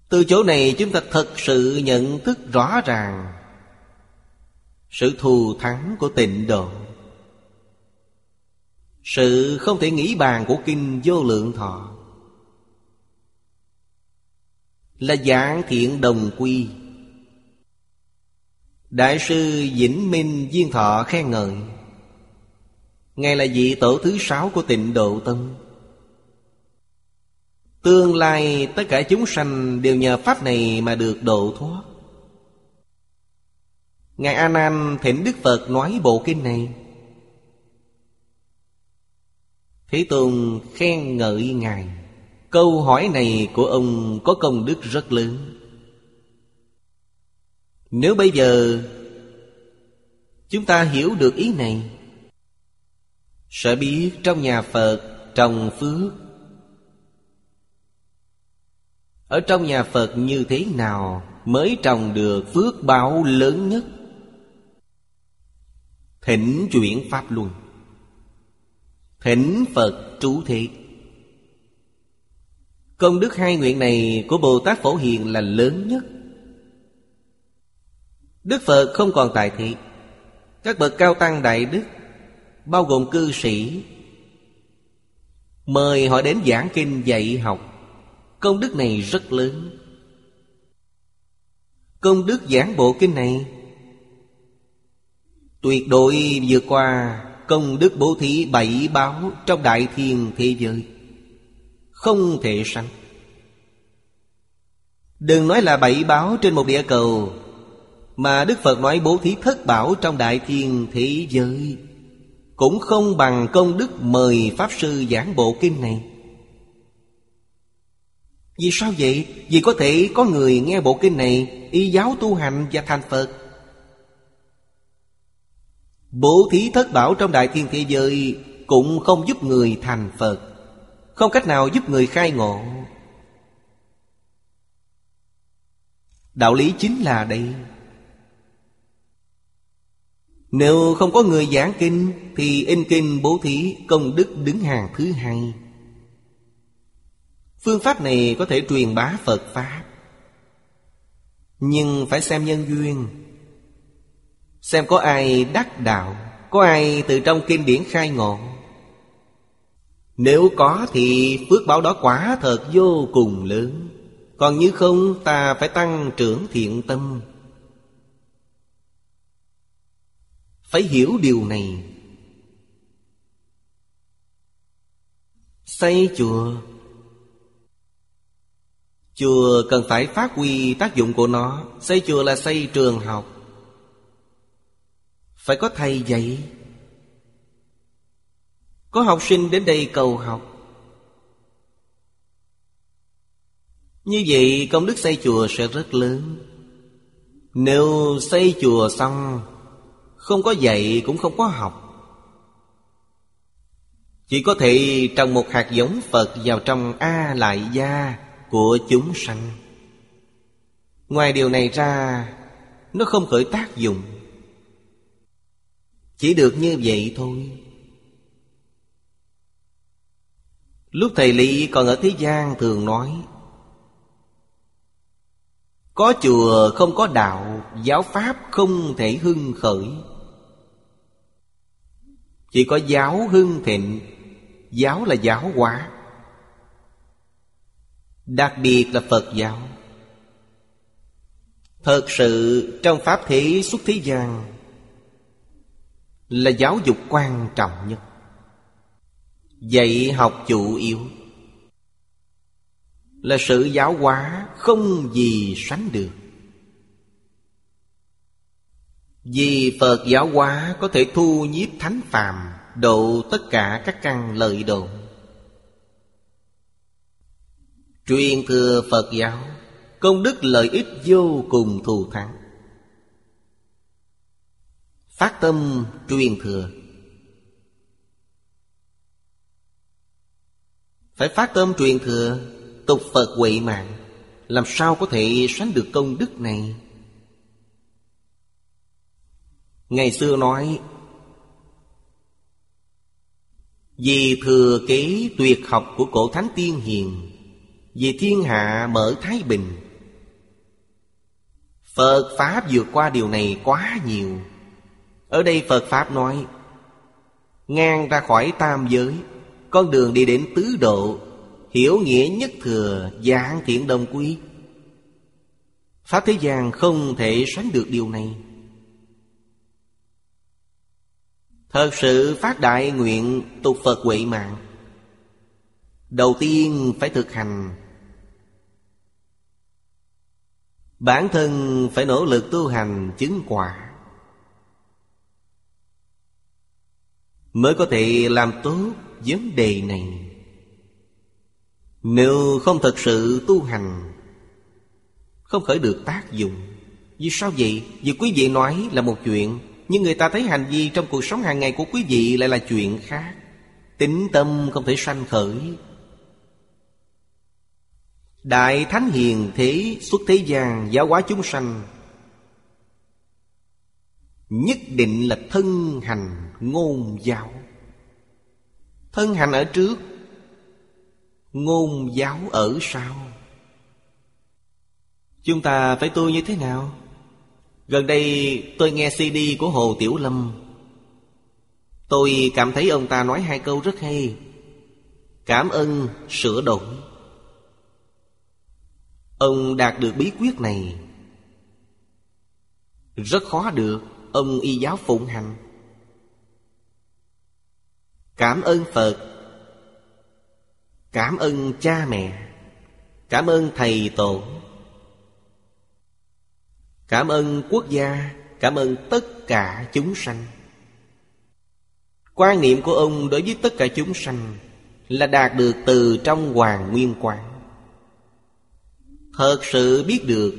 Từ chỗ này chúng ta thật sự nhận thức rõ ràng Sự thù thắng của tịnh độ. Sự không thể nghĩ bàn của Kinh Vô Lượng Thọ Là dạng thiện đồng quy. Đại sư Vĩnh Minh Duyên Thọ khen ngợi. Ngài là vị tổ thứ sáu của tịnh độ tông. Tương lai tất cả chúng sanh đều nhờ Pháp này mà được độ thoát. Ngài A Nan thỉnh Đức Phật nói bộ kinh này. Thế Tôn khen ngợi Ngài. Câu hỏi này của ông có công đức rất lớn. Nếu bây giờ Chúng ta hiểu được ý này, sẽ biết trong nhà Phật trồng phước, Ở trong nhà Phật như thế nào Mới trồng được phước báo lớn nhất? Thỉnh chuyển Pháp Luân. Thỉnh Phật trú thế. Công đức hai nguyện này của Bồ Tát Phổ Hiền là lớn nhất. Đức Phật không còn tại thị. Các bậc cao tăng đại đức, bao gồm cư sĩ, mời họ đến giảng kinh dạy học. Công đức này rất lớn. Công đức giảng bộ kinh này tuyệt đối vượt qua công đức bố thí bảy báo trong đại thiên thế giới. Không thể sanh đừng nói là bảy báo trên một địa cầu mà đức phật nói bố thí thất bảo trong đại thiên thế giới. Cũng không bằng công đức mời Pháp Sư giảng bộ kinh này. Vì sao vậy? Vì có thể có người nghe bộ kinh này, Y giáo tu hành và thành Phật. Bố thí thất bảo trong đại thiên thế giới Cũng không giúp người thành Phật. Không cách nào giúp người khai ngộ. Đạo lý chính là đây nếu không có người giảng kinh, Thì in kinh bố thí công đức đứng hàng thứ hai. Phương pháp này có thể truyền bá Phật Pháp. Nhưng phải xem nhân duyên. Xem có ai đắc đạo, Có ai từ trong kinh điển khai ngộ. Nếu có thì phước báo đó quả thật vô cùng lớn. Còn như không, ta phải tăng trưởng thiện tâm. Phải hiểu điều này. Xây chùa. Chùa cần phải phát huy tác dụng của nó. Xây chùa là xây trường học. Phải có thầy dạy. Có học sinh đến đây cầu học. Như vậy, công đức xây chùa sẽ rất lớn. Nếu xây chùa xong không có dạy, cũng không có học. Chỉ có thể trồng một hạt giống Phật vào trong A lại gia của chúng sanh. Ngoài điều này ra, nó không khởi tác dụng. Chỉ được như vậy thôi. Lúc thầy lý còn ở thế gian thường nói, có chùa không có đạo, Giáo pháp không thể hưng khởi. Chỉ có giáo hưng thịnh, Giáo là giáo hóa. Đặc biệt là Phật giáo. Thật sự trong Pháp thế xuất thế gian Là giáo dục quan trọng nhất. Dạy học chủ yếu. Là sự giáo hóa không gì sánh được. Vì phật giáo hóa có thể thu nhiếp thánh phàm, độ tất cả các căn lợi độ. Truyền thừa phật giáo, công đức lợi ích vô cùng thù thắng. Phát tâm truyền thừa. Phải phát tâm truyền thừa, Tục Phật huệ mạng, Làm sao có thể sánh được công đức này? Ngày xưa nói, Vì thừa kế tuyệt học của cổ thánh tiên hiền, Vì thiên hạ mở thái bình. Phật Pháp vượt qua điều này quá nhiều. Ở đây Phật Pháp nói, Ngang ra khỏi tam giới, Con đường đi đến tứ độ, Hiểu nghĩa nhất thừa dạng thiện đồng quy. Pháp thế gian không thể sánh được điều này. Thật sự phát đại nguyện tục Phật huệ mạng. Đầu tiên phải thực hành. Bản thân phải nỗ lực tu hành chứng quả. Mới có thể làm tốt vấn đề này. Nếu không thật sự tu hành, Không khởi được tác dụng, Vì sao vậy? Vì quý vị nói là một chuyện. Nhưng người ta thấy hành vi trong cuộc sống hàng ngày của quý vị lại là chuyện khác. Tính tâm không thể sanh khởi. Đại Thánh Hiền Thế xuất thế gian giáo hóa chúng sanh, Nhất định là thân hành ngôn giáo. Thân hành ở trước, Ngôn giáo ở sau. Chúng ta phải tu như thế nào? Gần đây tôi nghe CD của Hồ Tiểu Lâm. Tôi cảm thấy ông ta nói hai câu rất hay. Cảm ơn sửa đổi Ông đạt được bí quyết này. Rất khó được, Ông y giáo phụng hành. Cảm ơn Phật. Cảm ơn cha mẹ. Cảm ơn thầy tổ. Cảm ơn quốc gia, Cảm ơn tất cả chúng sanh. Quan niệm của ông đối với tất cả chúng sanh Là đạt được từ trong hoàng nguyên quán. Thật sự biết được,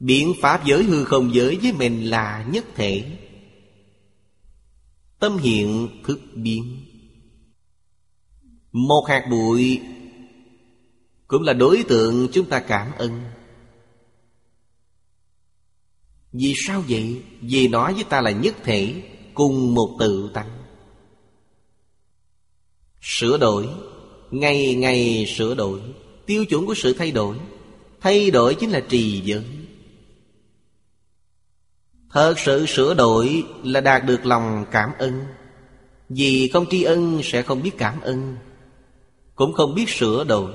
Biện pháp giới hư không giới với mình là nhất thể. Tâm hiện thức biến. Một hạt bụi Cũng là đối tượng chúng ta cảm ơn. Vì sao vậy? Vì nói với ta là nhất thể Cùng một tự tánh. Sửa đổi. Ngày ngày sửa đổi. Tiêu chuẩn của sự thay đổi. Thay đổi chính là trì giới. Thật sự sửa đổi là đạt được lòng cảm ơn. Vì không tri ân sẽ không biết cảm ơn. Cũng không biết sửa đổi.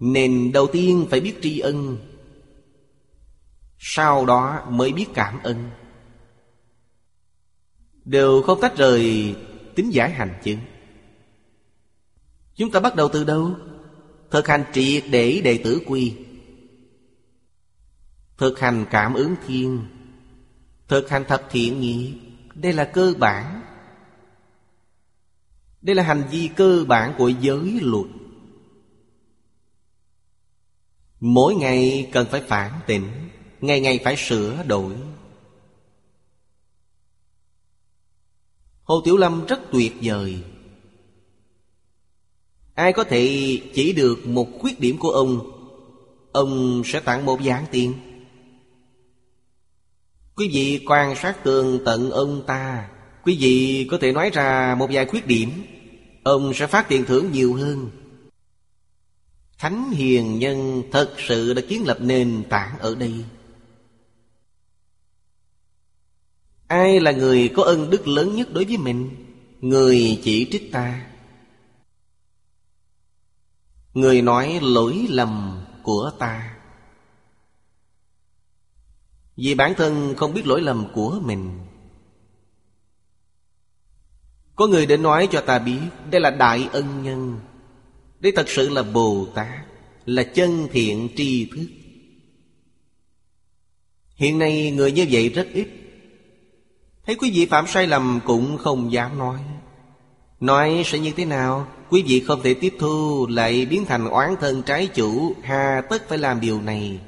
Nên đầu tiên phải biết tri ân. Sau đó mới biết cảm ơn. Đều không tách rời tính giải hành chứng. Chúng ta bắt đầu từ đâu? Thực hành triệt để đệ tử quy. Thực hành cảm ứng thiên. Thực hành thập thiện nghiệp Đây là cơ bản. Đây là hành vi cơ bản của giới luật. Mỗi ngày cần phải phản tỉnh. Ngày ngày phải sửa đổi. Hồ Tiểu Lâm rất tuyệt vời. Ai có thể chỉ được một khuyết điểm của ông Ông sẽ tặng một dạng tiền. Quý vị quan sát tường tận ông ta, Quý vị có thể nói ra một vài khuyết điểm. Ông sẽ phát tiền thưởng nhiều hơn. Thánh hiền nhân thật sự đã kiến lập nền tảng ở đây. Ai là người có ân đức lớn nhất đối với mình? Người chỉ trích ta. Người nói lỗi lầm của ta. Vì bản thân không biết lỗi lầm của mình. Có người đến nói cho ta biết, Đây là đại ân nhân. Đây thật sự là Bồ Tát, Là chân thiện tri thức. Hiện nay người như vậy rất ít. Thấy quý vị phạm sai lầm cũng không dám nói. Nói sẽ như thế nào? Quý vị không thể tiếp thu, Lại biến thành oán thân trái chủ, Hà tất phải làm điều này.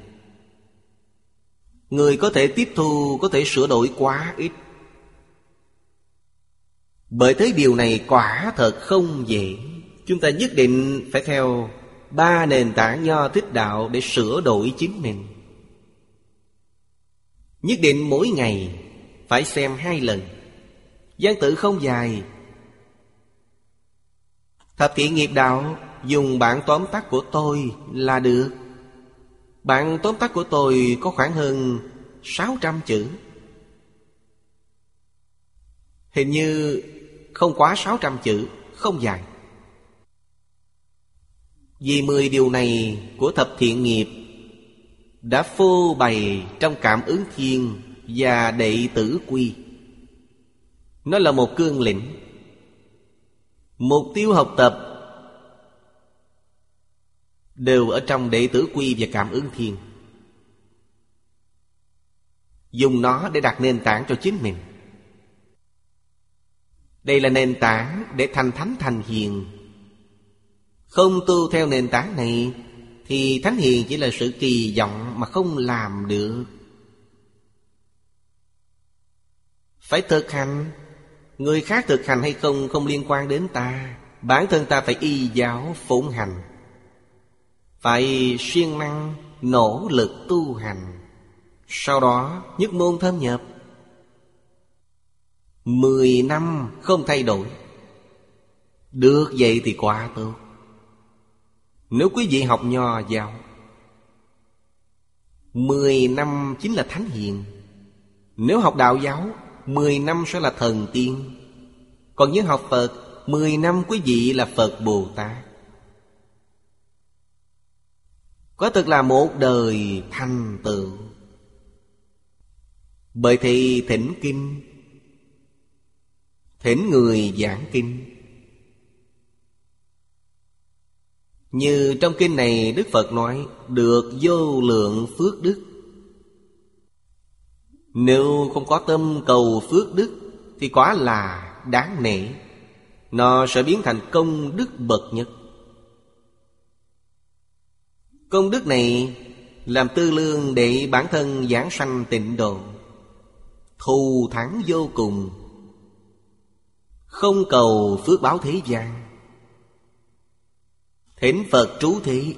Người có thể tiếp thu, Có thể sửa đổi quá ít. Bởi thế điều này quả thật không dễ. Chúng ta nhất định phải theo Ba nền tảng nho thích đạo Để sửa đổi chính mình. Nhất định mỗi ngày phải xem hai lần. Văn tự không dài. Thập thiện nghiệp đạo Dùng bản tóm tắt của tôi là được. Bản tóm tắt của tôi có khoảng hơn 600 chữ. Hình như không quá 600 chữ, Không dài. Vì mười điều này của thập thiện nghiệp Đã phô bày trong cảm ứng thiên và đệ tử quy. Nó là một cương lĩnh Mục tiêu học tập, Đều ở trong đệ tử quy và cảm ứng thiên. Dùng nó để đặt nền tảng cho chính mình. Đây là nền tảng để thành thánh thành hiền. Không tu theo nền tảng này Thì thánh hiền chỉ là sự kỳ vọng mà không làm được. Phải thực hành. Người khác thực hành hay không không liên quan đến ta. Bản thân ta phải y giáo, phụng hành. Phải siêng năng, nỗ lực tu hành. Sau đó, nhất môn thâm nhập. Mười năm không thay đổi. Được vậy thì quá tốt. Nếu quý vị học nho giáo, Mười năm chính là thánh hiền. Nếu học đạo giáo Mười năm sẽ là thần tiên. Còn những học Phật, Mười năm quý vị là Phật Bồ Tát. Có thực là một đời thành tựu. Bởi thì thỉnh kinh, Thỉnh người giảng kinh. Như trong kinh này Đức Phật nói, Được vô lượng phước đức nếu không có tâm cầu phước đức, Thì quả là đáng nể. Nó sẽ biến thành công đức bậc nhất. Công đức này Làm tư lương để bản thân giảng sanh tịnh độ, Thù thắng vô cùng. Không cầu phước báo thế gian. Thỉnh Phật trú thị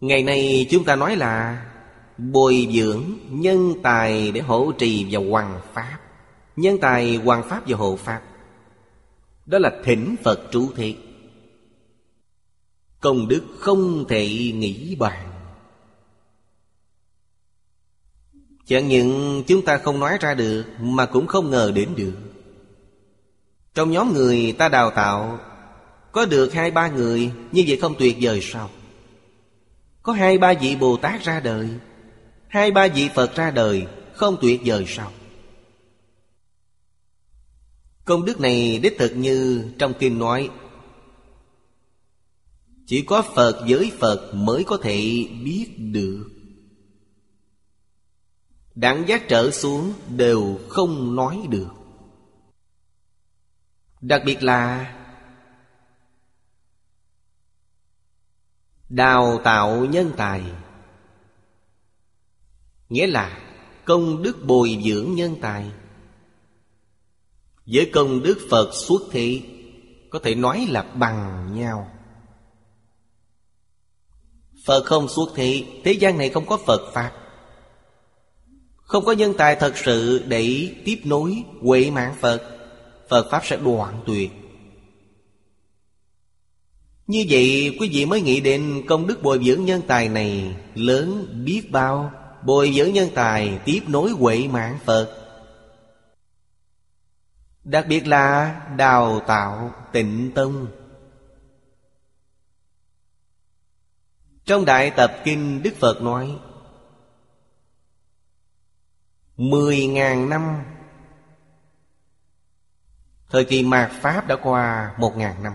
Ngày nay chúng ta nói là Bồi dưỡng nhân tài để hỗ trì và hoàng pháp. Nhân tài hoàng pháp và hộ pháp. Đó là thỉnh Phật trụ thiệt Công đức không thể nghĩ bàn. Chẳng những chúng ta không nói ra được, Mà cũng không ngờ đến được. Trong nhóm người ta đào tạo, Có được hai ba người, Như vậy không tuyệt vời sao? Có hai ba vị Bồ Tát ra đời Hai ba vị Phật ra đời, Không tuyệt vời sao? Công đức này đích thực như trong kinh nói, Chỉ có Phật với Phật mới có thể biết được. Đẳng giác trở xuống đều không nói được. Đặc biệt là Đào tạo nhân tài. Nghĩa là công đức bồi dưỡng nhân tài. Với công đức Phật xuất thị, Có thể nói là bằng nhau. Phật không xuất thị, Thế gian này không có Phật Pháp. Không có nhân tài thật sự để tiếp nối huệ mạng Phật Phật Pháp sẽ đoạn tuyệt. Như vậy, quý vị mới nghĩ đến công đức bồi dưỡng nhân tài này Lớn biết bao. Bồi dưỡng nhân tài, tiếp nối huệ mạng Phật. Đặc biệt là đào tạo tịnh tông. Trong Đại Tập Kinh Đức Phật nói, Mười ngàn năm. Thời kỳ mạt Pháp đã qua một ngàn năm.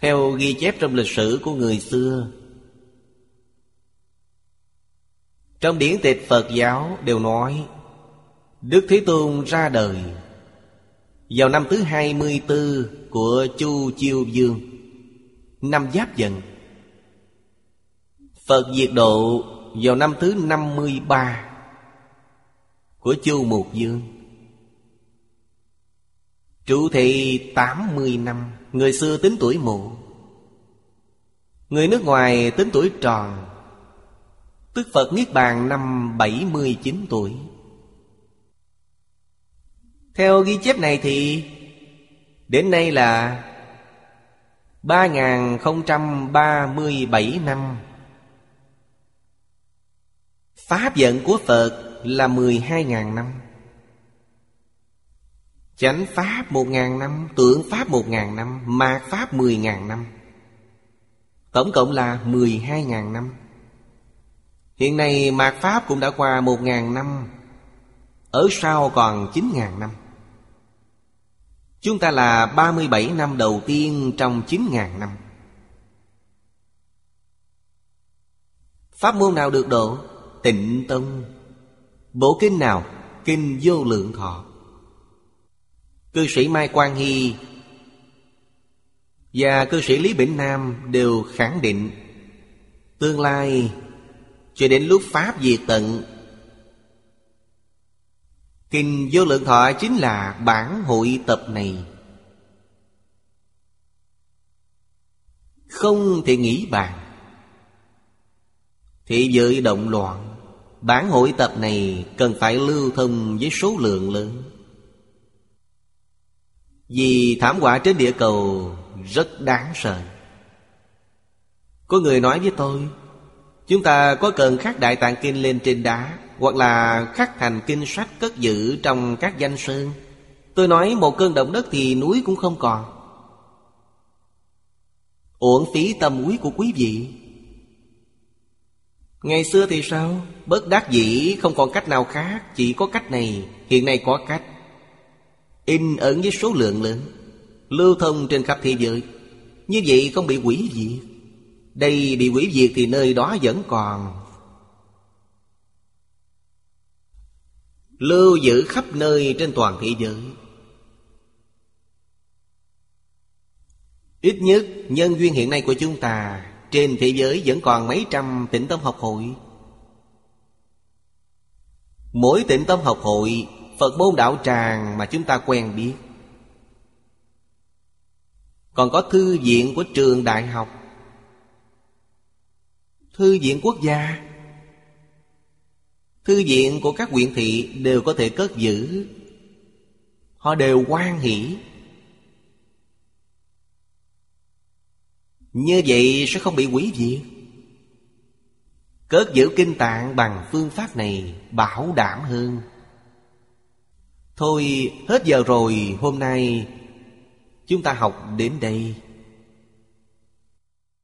Theo ghi chép trong lịch sử của người xưa Trong điển tịch Phật giáo đều nói, Đức Thế Tôn ra đời Vào năm thứ 24 của Chu Chiêu Dương Năm Giáp Dần Phật diệt độ vào năm thứ 53 Của Chu Mục Dương Trụ thị 80 năm, Người xưa tính tuổi mụ, Người nước ngoài tính tuổi tròn Tức Phật Niết Bàn năm 79 tuổi. Theo ghi chép này thì, Đến nay là 3037 năm. Pháp vận của Phật là 12.000 năm. Chánh Pháp 1.000 năm Tượng Pháp 1.000 năm, Mạt Pháp 10.000 năm. Tổng cộng là 12.000 năm. Hiện nay mạt Pháp cũng đã qua 1.000 năm, Ở sau còn 9.000 năm Chúng ta là 37 năm đầu tiên trong 9.000 năm Pháp môn nào được độ? Tịnh Tông Bộ kinh nào? Kinh Vô Lượng Thọ Cư sĩ Mai Quang Hy Và cư sĩ Lý Bỉnh Nam đều khẳng định Tương lai cho đến lúc Pháp diệt tận. Kinh Vô Lượng Thọ chính là bản hội tập này. Không thể nghĩ bàn. Thị giới động loạn, Bản hội tập này cần phải lưu thông với số lượng lớn. Vì thảm họa trên địa cầu rất đáng sợ. Có người nói với tôi Chúng ta có cần khắc Đại Tạng Kinh lên trên đá, Hoặc là khắc thành kinh sách cất giữ trong các danh sơn. Tôi nói một cơn động đất thì núi cũng không còn. Uổng phí tâm quý của quý vị. Ngày xưa thì sao? Bất đắc dĩ, không còn cách nào khác, Chỉ có cách này, Hiện nay có cách. In ấn với số lượng lớn, Lưu thông trên khắp thế giới. Như vậy không bị quỷ diệt. Đây bị quỷ diệt thì nơi đó vẫn còn. Lưu giữ khắp nơi trên toàn thế giới. Ít nhất, nhân duyên hiện nay của chúng ta, trên thế giới vẫn còn mấy trăm tỉnh tâm học hội. Mỗi tỉnh tâm học hội, Phật môn đạo tràng mà chúng ta quen biết. Còn có thư viện của trường đại học. Thư viện quốc gia. Thư viện của các huyện thị đều có thể cất giữ. Họ đều quan hỷ. Như vậy sẽ không bị quỷ diệt. Cất giữ kinh tạng bằng phương pháp này bảo đảm hơn. Thôi, hết giờ rồi, hôm nay Chúng ta học đến đây.